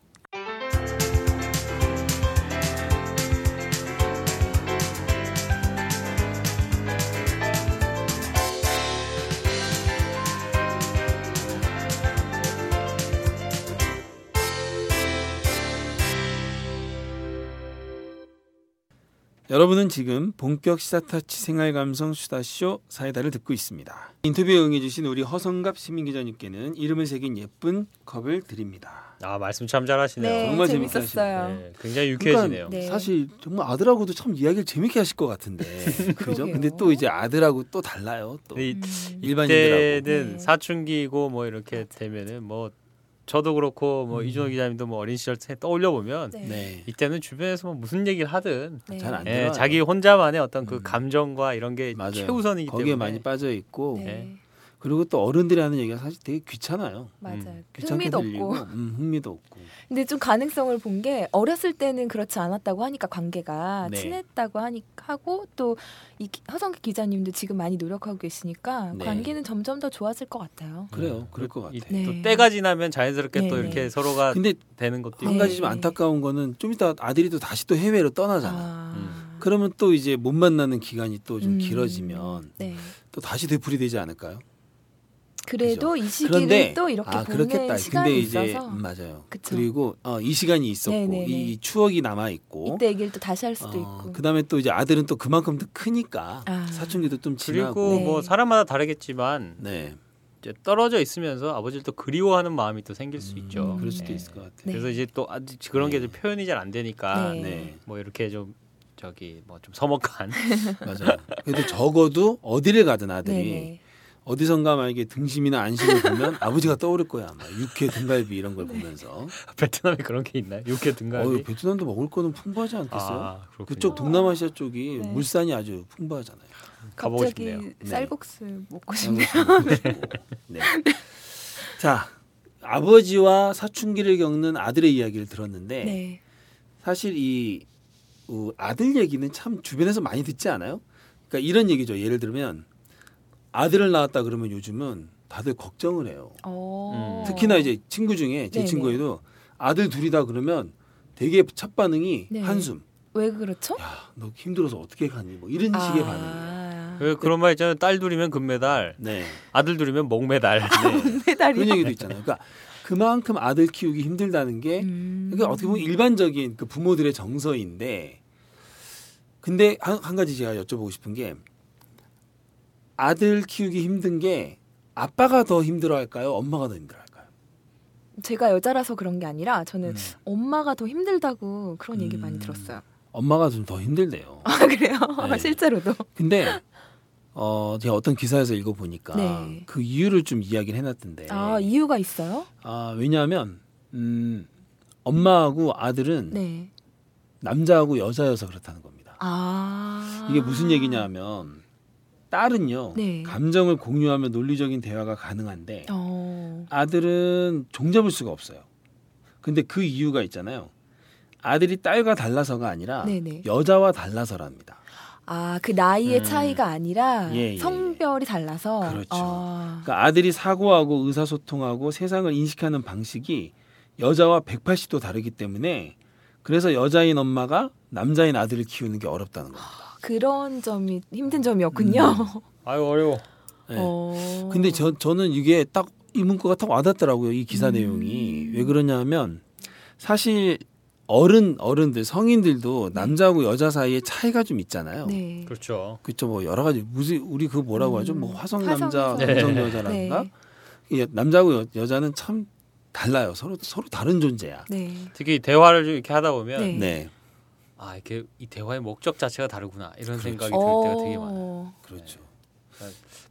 여러분은 지금 본격 시사타치 생활감성 수다쇼 사이다를 듣고 있습니다. 인터뷰에 응해주신 우리 허성갑 시민 기자님께는 이름을 새긴 예쁜 컵을 드립니다. 아 말씀 참 잘하시네요. 네, 정말 재밌게 재밌었어요. 네, 굉장히 유쾌해지네요. 네. 사실 정말 아들하고도 참 이야기를 재밌게 하실 것 같은데 그죠? 근데 또 이제 아들하고 또 달라요. 또이 음. 일반인들하고 때는 네. 사춘기고 뭐 이렇게 되면은 뭐 저도 그렇고 뭐 음. 이준호 기자님도 뭐 어린 시절 때 떠올려 보면 네. 네. 이때는 주변에서 뭐 무슨 얘기를 하든 네. 잘안 예. 자기 혼자만의 어떤 그 음. 감정과 이런 게 맞아요. 최우선이기 거기에 때문에 많이 빠져 있고 네. 그리고 또 어른들이 하는 얘기가 사실 되게 귀찮아요. 맞아요. 음, 흥미도 들리고, 없고. 음, 흥미도 없고. 근데 좀 가능성을 본 게 어렸을 때는 그렇지 않았다고 하니까 관계가 네. 친했다고 하니 하고 또 이 허성기 기자님도 지금 많이 노력하고 계시니까 네. 관계는 점점 더 좋아질 것 같아요. 그래요. 그럴 것 이- 같아요. 네. 또 때가 지나면 자연스럽게 또 네. 이렇게 서로가 근데 되는 것도 한 있고. 가지 좀 네. 안타까운 거는 좀 이따 아들이 또 다시 또 해외로 떠나잖아. 아. 음. 그러면 또 이제 못 만나는 기간이 또좀 음. 길어지면 네. 또 다시 되풀이 되지 않을까요? 그래도 이 시기를 그런데 또 이렇게 아 보는 그렇겠다. 시간이 근데 이제 있어서 음, 맞아요. 그쵸. 그리고 어, 이 시간이 있었고 네네네. 이 추억이 남아 있고 이때 얘기를 또 다시 할 수도 어, 있고. 그다음에 또 이제 아들은 또 그만큼 더 크니까 아. 사춘기도 좀 지나고 그리고 네. 뭐 사람마다 다르겠지만 네 이제 떨어져 있으면서 아버지를 또 그리워하는 마음이 또 생길 수 있죠. 음, 그럴 수도 네. 있을 것 같아요. 네. 그래서 이제 또 아직 그런 게 네. 좀 표현이 잘 안 되니까 네. 네뭐 이렇게 좀 저기 뭐 좀 서먹한 맞아요. 그래도 적어도 어디를 가든 아들이 네네. 어디선가 만약에 등심이나 안심을 보면 아버지가 떠오를 거야. 아마 육회 등갈비 이런 걸 보면서. 베트남에 그런 게 있나요? 육회 등갈비. 어, 베트남도 먹을 거는 풍부하지 않겠어요? 아. 그쪽 동남아시아 쪽이 네. 물산이 아주 풍부하잖아요. 가보고 갑자기 싶네요. 네. 쌀국수 먹고 싶네요. 네. 자, 아버지와 사춘기를 겪는 아들의 이야기를 들었는데 네. 사실 이 어, 아들 얘기는 참 주변에서 많이 듣지 않아요? 그러니까 이런 얘기죠. 예를 들면 아들을 낳았다 그러면 요즘은 다들 걱정을 해요. 어. 음. 특히나 이제 친구 중에 제 네네. 친구에도 아들 둘이다 그러면 되게 첫 반응이 네. 한숨. 왜 그렇죠? 야, 너 힘들어서 어떻게 가니? 뭐 이런 식의 반응이에요. 아. 그 그런 말 있잖아요. 딸 둘이면 금메달, 네. 아들 둘이면 목메달. 네. 메달이. 그런 얘기도 있잖아요. 그러니까 그만큼 아들 키우기 힘들다는 게 음. 그러니까 어떻게 보면 일반적인 그 부모들의 정서인데 근데 한, 한 가지 제가 여쭤보고 싶은 게 아들 키우기 힘든 게 아빠가 더 힘들어할까요? 엄마가 더 힘들어할까요? 제가 여자라서 그런 게 아니라 저는 음. 엄마가 더 힘들다고 그런 얘기 많이 음. 들었어요. 엄마가 좀 더 힘들대요. 아 그래요? 네. 실제로도. 근데 어 제가 어떤 기사에서 읽어 보니까 네. 그 이유를 좀 이야기를 해놨던데. 아 이유가 있어요? 아, 왜냐하면 음 엄마하고 아들은 네. 남자하고 여자여서 그렇다는 겁니다. 아 이게 무슨 얘기냐면 딸은요 네. 감정을 공유하며 논리적인 대화가 가능한데 어. 아들은 종잡을 수가 없어요. 근데 그 이유가 있잖아요. 아들이 딸과 달라서가 아니라 네네. 여자와 달라서랍니다. 아, 그 나이의 음. 차이가 아니라 예, 예, 성별이 달라서. 그렇죠. 아, 그러니까 아들이 사고하고 의사소통하고 세상을 인식하는 방식이 여자와 180도 다르기 때문에 그래서 여자인 엄마가 남자인 아들을 키우는 게 어렵다는 겁니다. 그런 점이 힘든 점이었군요. 아유 어려워. 네. 어. 근데 저 저는 이게 딱 이 문구가 딱 와닿더라고요. 이 기사 음. 내용이 왜 그러냐면 사실 어른 어른들 성인들도 남자하고 여자 사이에 차이가 좀 있잖아요. 네. 그렇죠. 그렇죠. 뭐 여러 가지 무슨 우리 그 뭐라고 하죠? 뭐 화성 남자, 화성 감성 네. 여자라든가 네. 이 남자하고 여, 여자는 참 달라요. 서로 서로 다른 존재야. 네. 특히 대화를 좀 이렇게 하다 보면 네. 네, 아 이게 이 대화의 목적 자체가 다르구나 이런 그렇죠. 생각이 들 때가 되게 많아요. 어. 그렇죠.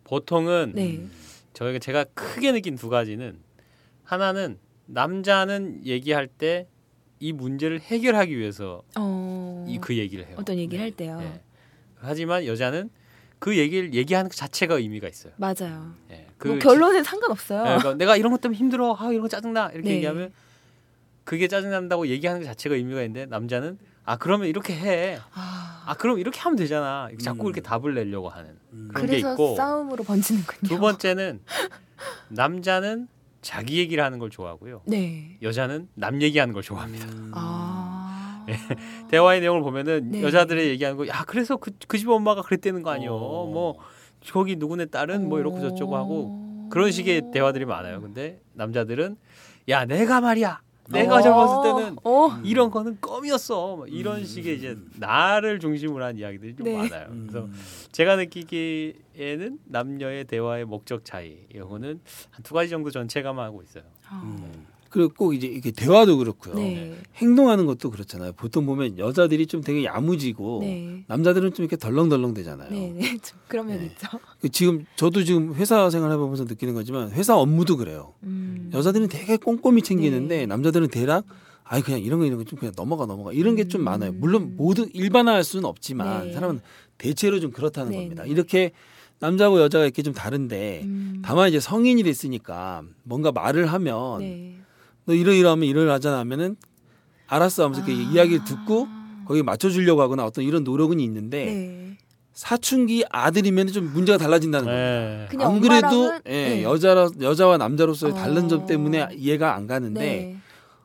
보통은 네. 저희가 제가 크게 느낀 두 가지는 하나는 남자는 얘기할 때 이 문제를 해결하기 위해서 어. 이그 얘기를 해요. 어떤 얘기를 네. 할 때요. 네. 하지만 여자는 그 얘기를 얘기하는 그 자체가 의미가 있어요. 맞아요. 예. 그뭐 결론은 상관없어요. 네, 그러니까 내가 이런 것 때문에 힘들어. 아 이런 거 짜증나. 이렇게 네. 얘기하면 그게 짜증난다고 얘기하는 것 자체가 의미가 있는데 남자는 아 그러면 이렇게 해. 아, 아 그럼 이렇게 하면 되잖아. 자꾸 음. 이렇게 답을 내려고 하는 음. 그런 게 그래서 있고 싸움으로 번지는군요. 두 번째는 남자는 자기 얘기를 하는 걸 좋아하고요. 네. 여자는 남 얘기하는 걸 좋아합니다. 음. 아. 대화의 내용을 보면은 네. 여자들의 얘기하는 거, 야 그래서 그 그 집 엄마가 그랬다는 거 아니요. 어. 뭐 저기 누구네 딸은 뭐 이렇고 저쩌고 하고 그런 식의 대화들이 많아요. 근데 남자들은 야 내가 말이야, 내가 어. 젊었을 때는 어. 이런 거는 껌이었어. 뭐 이런 음. 식의 이제 나를 중심으로 한 이야기들이 좀 네. 많아요. 음. 그래서 제가 느끼기에는 남녀의 대화의 목적 차이 이거는 한 두 가지 정도 전체감하고 있어요. 아. 음. 그리고 꼭 이제 이렇게 대화도 그렇고요. 네. 행동하는 것도 그렇잖아요. 보통 보면 여자들이 좀 되게 야무지고 네. 남자들은 좀 이렇게 덜렁덜렁 되잖아요. 네, 네. 좀 그런 면 네. 있죠. 그 지금 저도 지금 회사 생활 해보면서 느끼는 거지만 회사 업무도 그래요. 음. 여자들은 되게 꼼꼼히 챙기는데 네. 남자들은 대략 아이 그냥 이런 거 이런 거 좀 그냥 넘어가 넘어가 이런 게좀 음. 많아요. 물론 모두 일반화할 수는 없지만 네. 사람은 대체로 좀 그렇다는 네, 겁니다. 네. 이렇게 남자하고 여자가 이렇게 좀 다른데 음. 다만 이제 성인이 됐으니까 뭔가 말을 하면 네. 너 이러이러하면 이러 하잖아 하면은 알았어 하면서 이렇게 아. 이야기를 듣고 거기에 맞춰주려고 하거나 어떤 이런 노력은 있는데 네. 사춘기 아들이면 좀 문제가 달라진다는 거예요. 네. 그냥 안 그래도 예, 네. 여자라 여자와 남자로서의 어. 다른 점 때문에 이해가 안 가는데 네.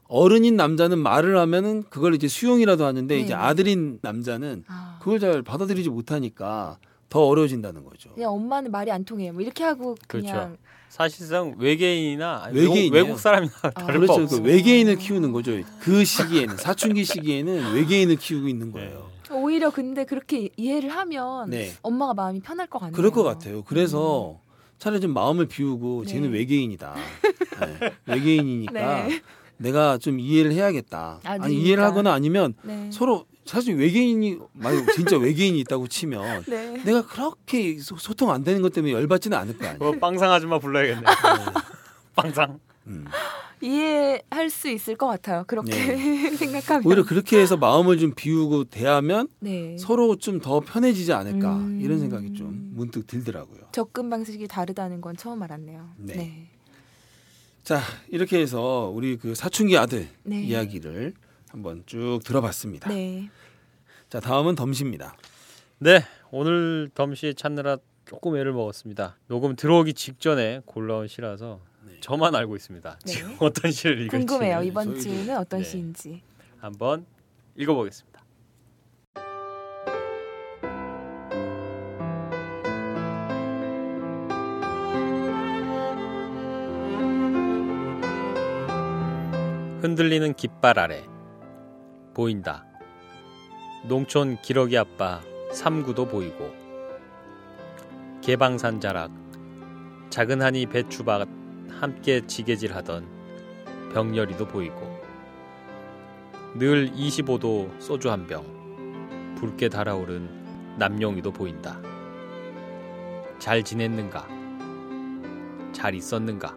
어른인 남자는 말을 하면은 그걸 이제 수용이라도 하는데 네. 이제 아들인 남자는 아. 그걸 잘 받아들이지 못하니까 더 어려워진다는 거죠. 그냥 엄마는 말이 안 통해. 뭐 이렇게 하고 그렇죠. 사실상 외계인이나 외계인이에요. 외국, 외국 사람이나 다를 바 그렇죠. 없어. 그 외계인을 키우는 거죠. 그 시기에는 사춘기 시기에는 외계인을 키우고 있는 거예요. 오히려 근데 그렇게 이해를 하면 네. 엄마가 마음이 편할 것 같네요. 그럴 것 같아요. 그래서 차라리 좀 마음을 비우고 네. 쟤는 외계인이다. 네. 외계인이니까 네. 내가 좀 이해를 해야겠다. 아니 아직이니까. 이해를 하거나 아니면 네. 서로 사실 외계인이 만약 진짜 외계인이 있다고 치면 네. 내가 그렇게 소- 소통 안 되는 것 때문에 열받지는 않을 거 아니에요. 그거 빵상 아줌마 불러야겠네. 빵상. 음. 이해할 수 있을 것 같아요. 그렇게 생각하면. 오히려 그렇게 해서 마음을 좀 비우고 대하면 네. 서로 좀 더 편해지지 않을까 음. 이런 생각이 좀 문득 들더라고요. 접근 방식이 다르다는 건 처음 알았네요. 네. 네. 자 이렇게 해서 우리 그 사춘기 아들 네. 이야기를 한번 쭉 들어봤습니다. 네. 자 다음은 덤씨입니다. 네, 오늘 덤씨 찾느라 조금 애를 먹었습니다. 녹음 들어오기 직전에 골라온 시라서 네. 저만 알고 있습니다. 네. 지금 어떤 시를 읽을지 궁금해요. 네, 이번 저희도- 주는 어떤 네. 시인지. 한번 읽어보겠습니다. 흔들리는 깃발 아래 보인다. 농촌 기러기 아빠 삼구도 보이고 개방산 자락 작은 한이 배추밭 함께 지게질하던 병렬이도 보이고 늘 25도 소주 한 병 붉게 달아오른 남용이도 보인다. 잘 지냈는가? 잘 있었는가?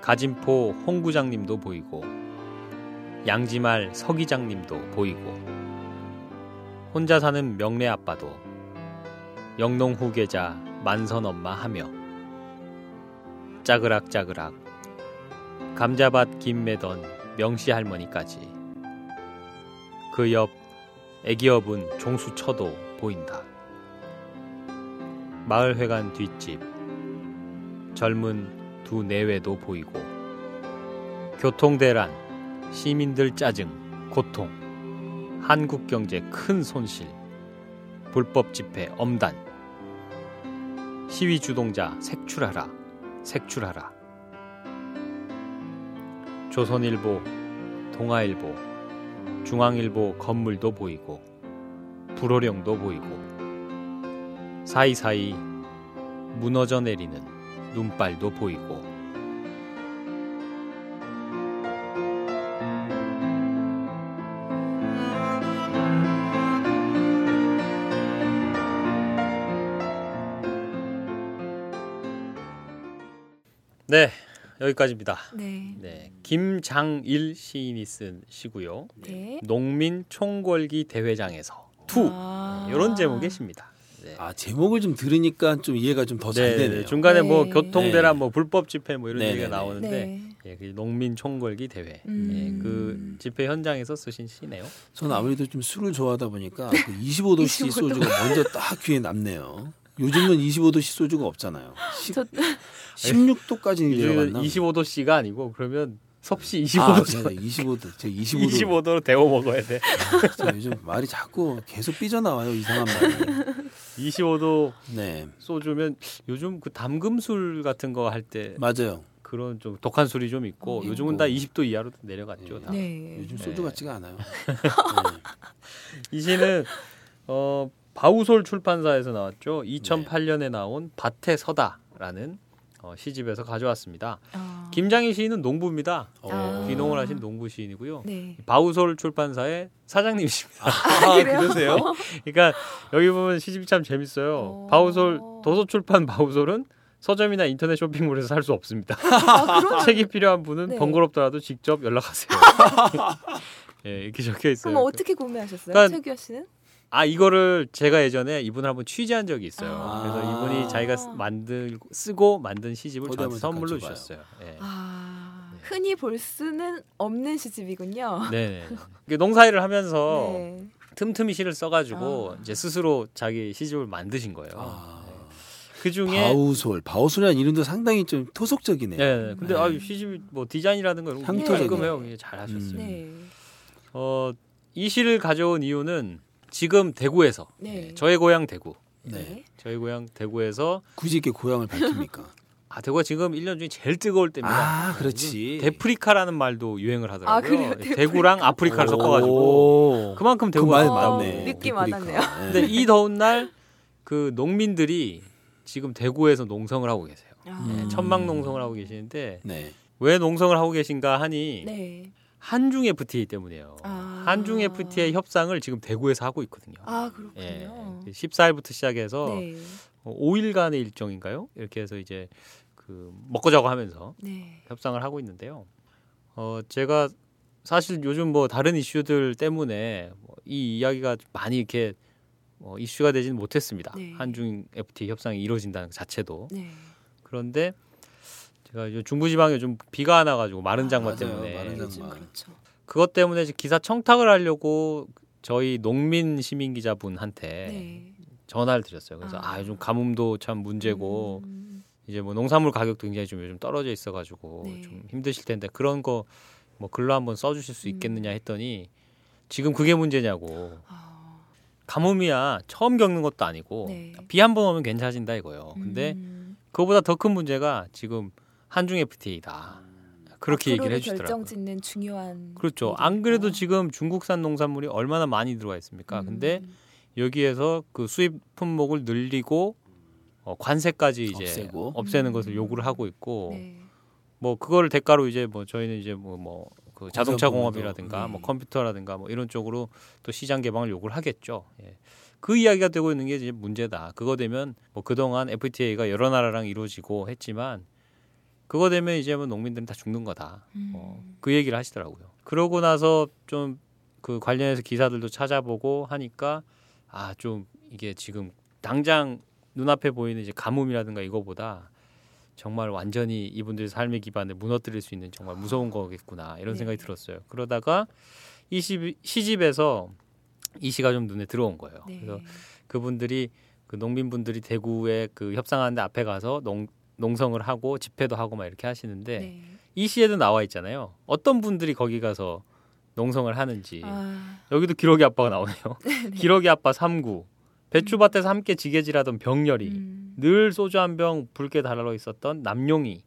가진포 홍구장님도 보이고 양지말 서기장님도 보이고 혼자 사는 명래 아빠도 영농 후계자 만선 엄마 하며 짜그락짜그락 감자밭 김 매던 명씨 할머니까지 그 옆 애기업은 종수 쳐도 보인다. 마을회관 뒷집 젊은 두 내외도 보이고 교통대란 시민들 짜증 고통 한국 경제 큰 손실 불법 집회 엄단. 시위 주동자 색출하라 색출하라. 조선일보 동아일보 중앙일보 건물도 보이고 불호령도 보이고. 사이사이 무너져 내리는 눈발도 보이고 네 여기까지입니다. 네. 네 김장일 시인이 쓴 시고요. 네. 농민 총궐기 대회장에서 투 아. 이런 제목의 시입니다. 네. 아 제목을 좀 들으니까 좀 이해가 좀 더잘 네, 되네요. 네. 중간에 뭐 네. 교통대란 네. 뭐 불법 집회 뭐 이런 네, 얘기가 네, 네. 나오는데 네. 예, 그 농민 총궐기 대회 음. 예, 그 집회 현장에서 쓰신 시네요. 저는 아무래도 좀 술을 좋아하다 보니까 그 25도씨 25도. 소주가 먼저 딱 귀에 남네요. 요즘은 25도씨 소주가 없잖아요. 저 16도까지 내려갔나? 25도씨가 아니고 그러면 섭씨 아, 25도. 제가 25도. 제가 25도. 25도로 데워 먹어야 돼. 저 요즘 말이 자꾸 계속 삐져나와요. 이상한 말이. 25도 네. 소주면 요즘 그 담금술 같은 거 할 때 맞아요. 그런 좀 독한 술이 좀 있고 네. 요즘은 다 20도 이하로 내려갔죠. 다. 네. 요즘 네. 소주 같지가 않아요. 네. 이 시는 어, 바우솔 출판사에서 나왔죠. 2008년에 나온 밭에 서다라는 어, 시집에서 가져왔습니다. 아. 김장희 시인은 농부입니다. 어. 아. 귀농을 하신 농부 시인이고요. 네. 바우솔 출판사의 사장님이십니다. 아, 그래요? 그러세요? 그러니까 여기 보면 시집이 참 재밌어요. 어. 바우솔 도서출판 바우솔은 서점이나 인터넷 쇼핑몰에서 살 수 없습니다. 아, 책이 필요한 분은 네. 번거롭더라도 직접 연락하세요. 예, 이렇게 적혀 있어요. 그럼 어떻게 구매하셨어요? 그러니까- 최규하 씨는? 아 이거를 제가 예전에 이분을 한번 취재한 적이 있어요. 아. 그래서 이분이 자기가 쓰- 만들고 쓰고 만든 시집을 저한테 선물로. 주셨어요. 예. 아, 흔히 볼 수는 없는 시집이군요. 네네. 이게 농사일을 하면서 네. 틈틈이 시를 써가지고 아. 이제 스스로 자기 시집을 만드신 거예요. 아, 그 중에 바우솔. 바우솔이라는 이름도 상당히 좀 토속적이네요. 네, 근데 네. 아 시집이 뭐 디자인이라든가 이런 거. 깔끔해요. 이게 잘하셨어요. 음. 네. 어, 이 시를 가져온 이유는 지금 대구에서 네. 저의 고향 대구, 네. 저희 고향 대구에서 굳이 이렇게 고향을 밝힙니까? 아, 대구가 지금 1년 중에 제일 뜨거울 때입니다. 아, 그렇지. 데프리카라는 말도 유행을 하더라고요. 아, 그래요? 데프리카. 대구랑 아프리카를 섞어가지고 오. 그만큼 그 대구가 말 덥다고. 맞네. 느낌. 예. 근데 이 더운 날 그 농민들이 지금 대구에서 농성을 하고 계세요. 아. 예, 천막 농성을 하고 계시는데 네. 왜 농성을 하고 계신가 하니 네. 한중 FTA 때문이에요. 아. 한중 FTA 협상을 지금 대구에서 하고 있거든요. 아 예, 그렇군요. 14일부터 시작해서 네. 5일간의 일정인가요? 이렇게 해서 이제 그 먹고 자고 하면서 네. 협상을 하고 있는데요. 어 제가 사실 요즘 뭐 다른 이슈들 때문에 뭐이 이야기가 많이 이렇게 뭐 이슈가 되지는 못했습니다. 네. 한중 FTA 협상이 이루어진다는 것 자체도 네. 그런데 제가 요 중부지방에 요즘 비가 안 와가지고 마른 장마 아. 때문에 마른 장마. 그렇죠. 그것 때문에 이제 기사 청탁을 하려고 저희 농민 시민 기자분한테 네. 전화를 드렸어요. 그래서 아, 아. 요즘 가뭄도 참 문제고 음, 이제 뭐 농산물 가격도 굉장히 좀 요즘 떨어져 있어가지고 네. 좀 힘드실 텐데 그런 거 뭐 글로 한번 써주실 수 음. 있겠느냐 했더니 지금 그게 문제냐고 아, 가뭄이야 처음 겪는 것도 아니고 네. 비한 번 오면 괜찮아진다 이거요. 근데 음, 그거보다 더 큰 문제가 지금 한중 FTA다 그렇게 얘기를 앞으로를 해주시더라고요. 결정 짓는 중요한 그렇죠. 일이니까. 안 그래도 지금 중국산 농산물이 얼마나 많이 들어와 있습니까? 음, 근데 여기에서 그 수입 품목을 늘리고 어, 관세까지 이제 없애고. 없애는 음. 것을 요구를 하고 있고 네. 뭐 그거를 대가로 이제 뭐 저희는 이제 뭐 뭐 그 자동차. 공업이라든가 네. 뭐 컴퓨터라든가 뭐 이런 쪽으로 또 시장 개방을 요구를 하겠죠. 예. 그 이야기가 되고 있는 게 이제 문제다. 그거 되면 뭐 그동안 FTA가 여러 나라랑 이루어지고 했지만 그거 되면 이제 뭐 농민들은 다 죽는 거다. 음. 어, 그 얘기를 하시더라고요. 그러고 나서 좀 그 관련해서 기사들도 찾아보고 하니까 아 좀 이게 지금 당장 눈앞에 보이는 이제 가뭄이라든가 이거보다 정말 완전히 이분들의 삶의 기반을 무너뜨릴 수 있는 정말 무서운 거겠구나 이런 네. 생각이 들었어요. 그러다가 이 시, 시집에서 이 시가 좀 눈에 들어온 거예요. 네. 그래서 그분들이 그 농민분들이 대구에 그 협상하는데 앞에 가서 농 농성을 하고 집회도 하고 막 이렇게 하시는데 네. 이 시에도 나와 있잖아요. 어떤 분들이 거기 가서 농성을 하는지 아, 여기도 기러기 아빠가 나오네요. 기러기 아빠 3구 배추밭에서 함께 지게질하던 병렬이 음, 늘 소주 한 병 붉게 달아 있었던 남용이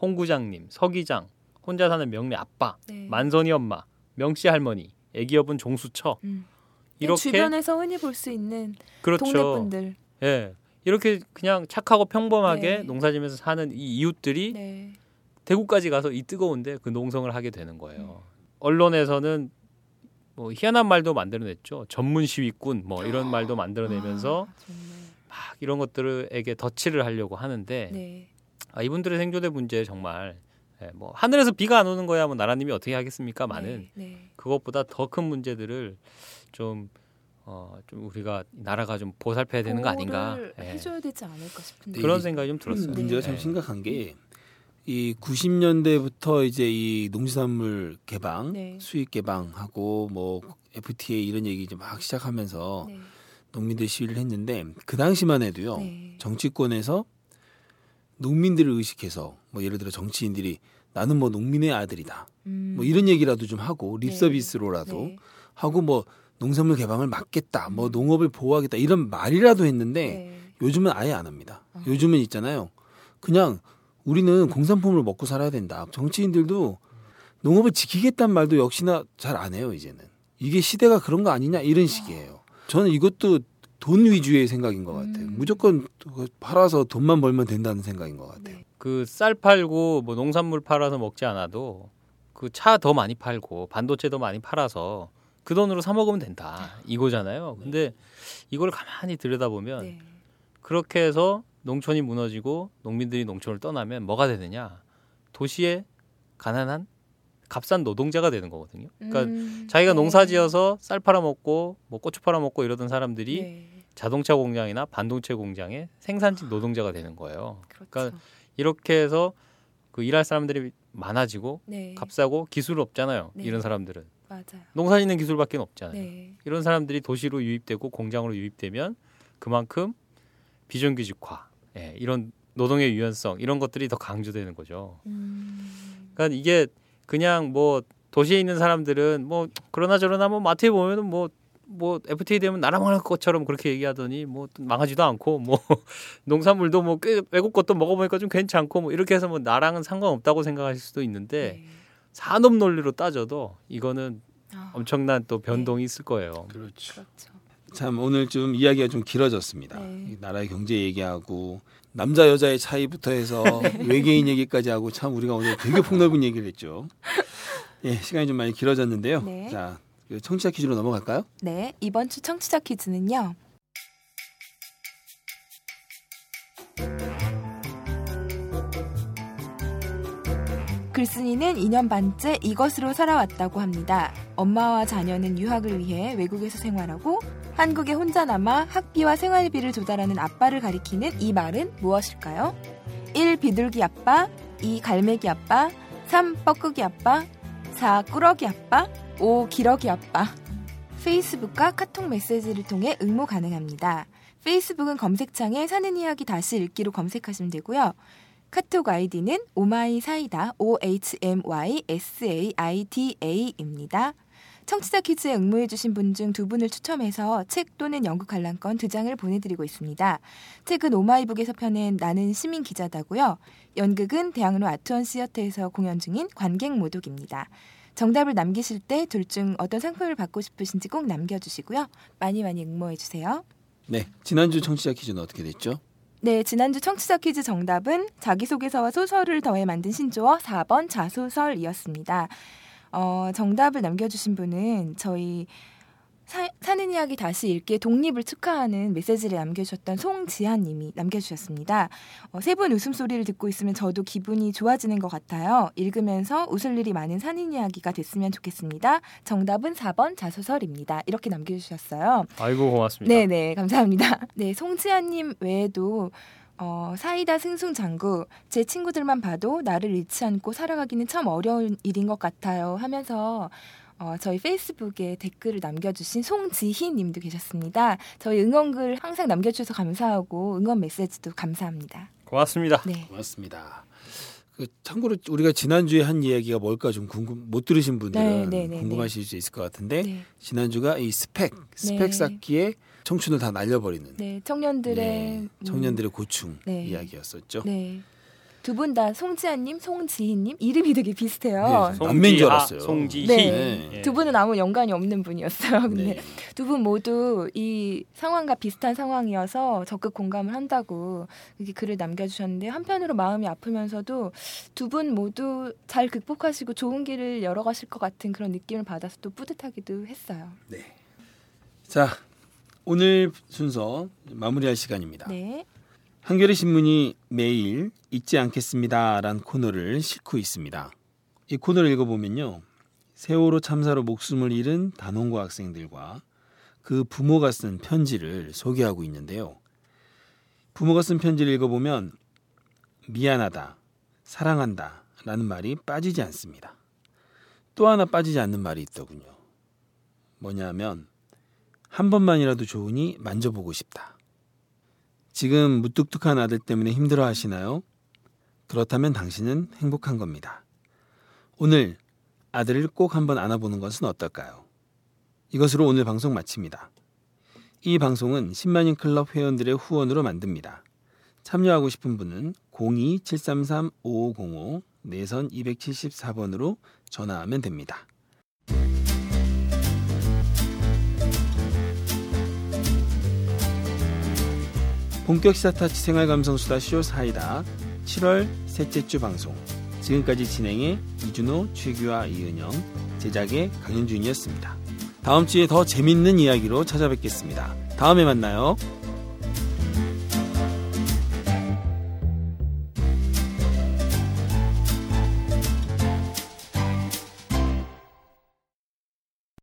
홍구장님 서기장 혼자 사는 명리 아빠 네. 만선이 엄마 명씨 할머니 애기 여분 종수처 음. 이렇게 주변에서 흔히 볼 수 있는 그렇죠. 동네 분들. 예 이렇게 그냥 착하고 평범하게 네. 농사지면서 사는 이 이웃들이 네. 대구까지 가서 이 뜨거운데 그 농성을 하게 되는 거예요. 언론에서는 뭐 희한한 말도 만들어냈죠. 전문 시위꾼 뭐 이런 말도 만들어내면서 아. 막 이런 것들에게 덧칠을 하려고 하는데 네. 아, 이분들의 생존의 문제 정말 예, 뭐 하늘에서 비가 안 오는 거야 뭐 나라님이 어떻게 하겠습니까? 많은 네. 네. 그것보다 더 큰 문제들을 좀 어, 좀 우리가 나라가 좀 보살펴야 되는 거 아닌가? 예. 해줘야 되지 않을까 싶은데. 그런 이- 생각이 좀 들었어요. 문제가 참 예. 심각한 게 이 90년대부터 이제 이 농수산물 개방, 네. 수입 개방하고 뭐 FTA 이런 얘기 이제 막 시작하면서 네. 농민들 시위를 했는데 그 당시만 해도요 네. 정치권에서 농민들을 의식해서 뭐 예를 들어 정치인들이 나는 뭐 농민의 아들이다 음. 뭐 이런 얘기라도 좀 하고 립 네. 서비스로라도 네. 하고 뭐 농산물 개방을 막겠다 뭐 음. 농업을 보호하겠다 이런 말이라도 했는데 네. 요즘은 아예 안 합니다. 어. 요즘은 있잖아요. 그냥 우리는 공산품을 먹고 살아야 된다. 정치인들도 농업을 지키겠다는 말도 역시나 잘 안 해요, 이제는. 이게 시대가 그런 거 아니냐 이런 식이에요. 저는 이것도 돈 위주의 생각인 것 같아요. 음. 무조건 그거 팔아서 돈만 벌면 된다는 생각인 것 같아요. 네. 그쌀 팔고 뭐 농산물 팔아서 먹지 않아도 그 차 더 많이 팔고 반도체 더 많이 팔아서 그 돈으로 사 먹으면 된다 이거잖아요. 근데 이걸 가만히 들여다보면 네. 그렇게 해서 농촌이 무너지고 농민들이 농촌을 떠나면 뭐가 되느냐? 도시에 가난한 값싼 노동자가 되는 거거든요. 그러니까 음, 자기가 네. 농사지어서 쌀 팔아먹고 뭐 고추 팔아먹고 이러던 사람들이 네. 자동차 공장이나 반도체 공장의 생산직 노동자가 되는 거예요. 그렇죠. 그러니까 이렇게 해서 그 일할 사람들이 많아지고 네. 값싸고 기술 없잖아요. 네. 이런 사람들은 맞아요. 농사 짓는 기술밖에 없잖아요. 네. 이런 사람들이 도시로 유입되고 공장으로 유입되면 그만큼 비정규직화, 예, 이런 노동의 유연성 이런 것들이 더 강조되는 거죠. 음. 그러니까 이게 그냥 뭐 도시에 있는 사람들은 뭐 그러나 저러나 뭐 마트에 보면은 뭐뭐 FTA 되면 나라 망할 것처럼 그렇게 얘기하더니 뭐 망하지도 않고 뭐 농산물도 뭐 꽤 외국 것도 먹어보니까 좀 괜찮고 뭐 이렇게 해서 뭐 나랑은 상관없다고 생각하실 수도 있는데 네. 산업 논리로 따져도 이거는 아, 엄청난 또 변동이 있을 거예요. 그렇죠. 그렇죠. 참 오늘 좀 이야기가 좀 길어졌습니다. 네. 이 나라의 경제 얘기하고 남자 여자의 차이부터 해서 외계인 얘기까지 하고 참 우리가 오늘 되게 폭넓은 얘기를 했죠. 예, 시간이 좀 많이 길어졌는데요. 네. 자, 그 청취자 퀴즈로 넘어갈까요? 네, 이번 주 청취자 퀴즈는요. 글쓴이는 2년 반째 이것으로 살아왔다고 합니다. 엄마와 자녀는 유학을 위해 외국에서 생활하고 한국에 혼자 남아 학비와 생활비를 조달하는 아빠를 가리키는 이 말은 무엇일까요? 1. 비둘기 아빠 2. 갈매기 아빠 3. 뻐꾸기 아빠 4. 꾸러기 아빠 5. 기러기 아빠 페이스북과 카톡 메시지를 통해 응모 가능합니다. 페이스북은 검색창에 사는 이야기 다시 읽기로 검색하시면 되고요. 카톡 아이디는 오마이 사이다 O H M Y S A I D A입니다. 청취자 퀴즈에 응모해주신 분 중 두 분을 추첨해서 책 또는 연극 관람권 두 장을 보내드리고 있습니다. 책은 오마이북에서 펴낸 나는 시민 기자다고요. 연극은 대학로 아트원 시어터에서 공연 중인 관객 모독입니다. 정답을 남기실 때 둘 중 어떤 상품을 받고 싶으신지 꼭 남겨주시고요. 많이 많이 응모해주세요. 네, 지난주 청취자 퀴즈는 어떻게 됐죠? 네, 지난주 청취자 퀴즈 정답은 자기소개서와 소설을 더해 만든 신조어 4번 자소설이었습니다. 어, 정답을 남겨주신 분은 저희 사, 사는 이야기 다시 읽기의 독립을 축하하는 메시지를 남겨주셨던 송지한 님이 남겨주셨습니다. 어, 세분 웃음소리를 듣고 있으면 저도 기분이 좋아지는 것 같아요. 읽으면서 웃을 일이 많은 사는 이야기가 됐으면 좋겠습니다. 정답은 4번 자소설입니다. 이렇게 남겨주셨어요. 아이고 고맙습니다. 네네 감사합니다. 네 송지아님 외에도 어, 사이다 승승장구 제 친구들만 봐도 나를 잃지 않고 살아가기는 참 어려운 일인 것 같아요 하면서 어, 저희 페이스북에 댓글을 남겨주신 송지희 님도 계셨습니다. 저희 응원글 항상 남겨주셔서 감사하고 응원 메시지도 감사합니다. 고맙습니다. 네. 고맙습니다. 그 참고로 우리가 지난주에 한 이야기가 뭘까 좀 궁금 못 들으신 분들은 네, 네, 네, 궁금하실 수 있을 것 같은데 네. 지난주가 이 스펙 스펙 네. 쌓기에 청춘을 다 날려버리는 네, 청년들의 네, 음, 청년들의 고충 네. 이야기였었죠. 네. 두분 다 송지아님, 송지희님 이름이 되게 비슷해요. 네, 남매인 줄 알았어요. 송지희. 네. 네. 예. 두 분은 아무 연관이 없는 분이었어요. 근데 네. 두분 모두 이 상황과 비슷한 상황이어서 적극 공감을 한다고 이렇게 글을 남겨주셨는데 한편으로 마음이 아프면서도 두 분 모두 잘 극복하시고 좋은 길을 열어가실 것 같은 그런 느낌을 받아서 또 뿌듯하기도 했어요. 자 오늘 순서 마무리할 시간입니다. 네. 한겨레 신문이 매일 잊지 않겠습니다란 코너를 싣고 있습니다. 이 코너를 읽어보면요. 세월호 참사로 목숨을 잃은 단원고 학생들과 그 부모가 쓴 편지를 소개하고 있는데요. 부모가 쓴 편지를 읽어보면 미안하다, 사랑한다 라는 말이 빠지지 않습니다. 또 하나 빠지지 않는 말이 있더군요. 뭐냐면 한 번만이라도 좋으니 만져보고 싶다. 지금 무뚝뚝한 아들 때문에 힘들어 하시나요? 그렇다면 당신은 행복한 겁니다. 오늘 아들을 꼭 한번 안아보는 것은 어떨까요? 이것으로 오늘 방송 마칩니다. 이 방송은 10만인 클럽 회원들의 후원으로 만듭니다. 참여하고 싶은 분은 02-733-5505 내선 274번으로 전화하면 됩니다. 본격 시사타치 생활 감성 수다 쇼 사이다 7월 셋째 주 방송 지금까지 진행의 이준호, 최규화, 이은영 제작의 강현준이었습니다. 다음 주에 더 재밌는 이야기로 찾아뵙겠습니다. 다음에 만나요.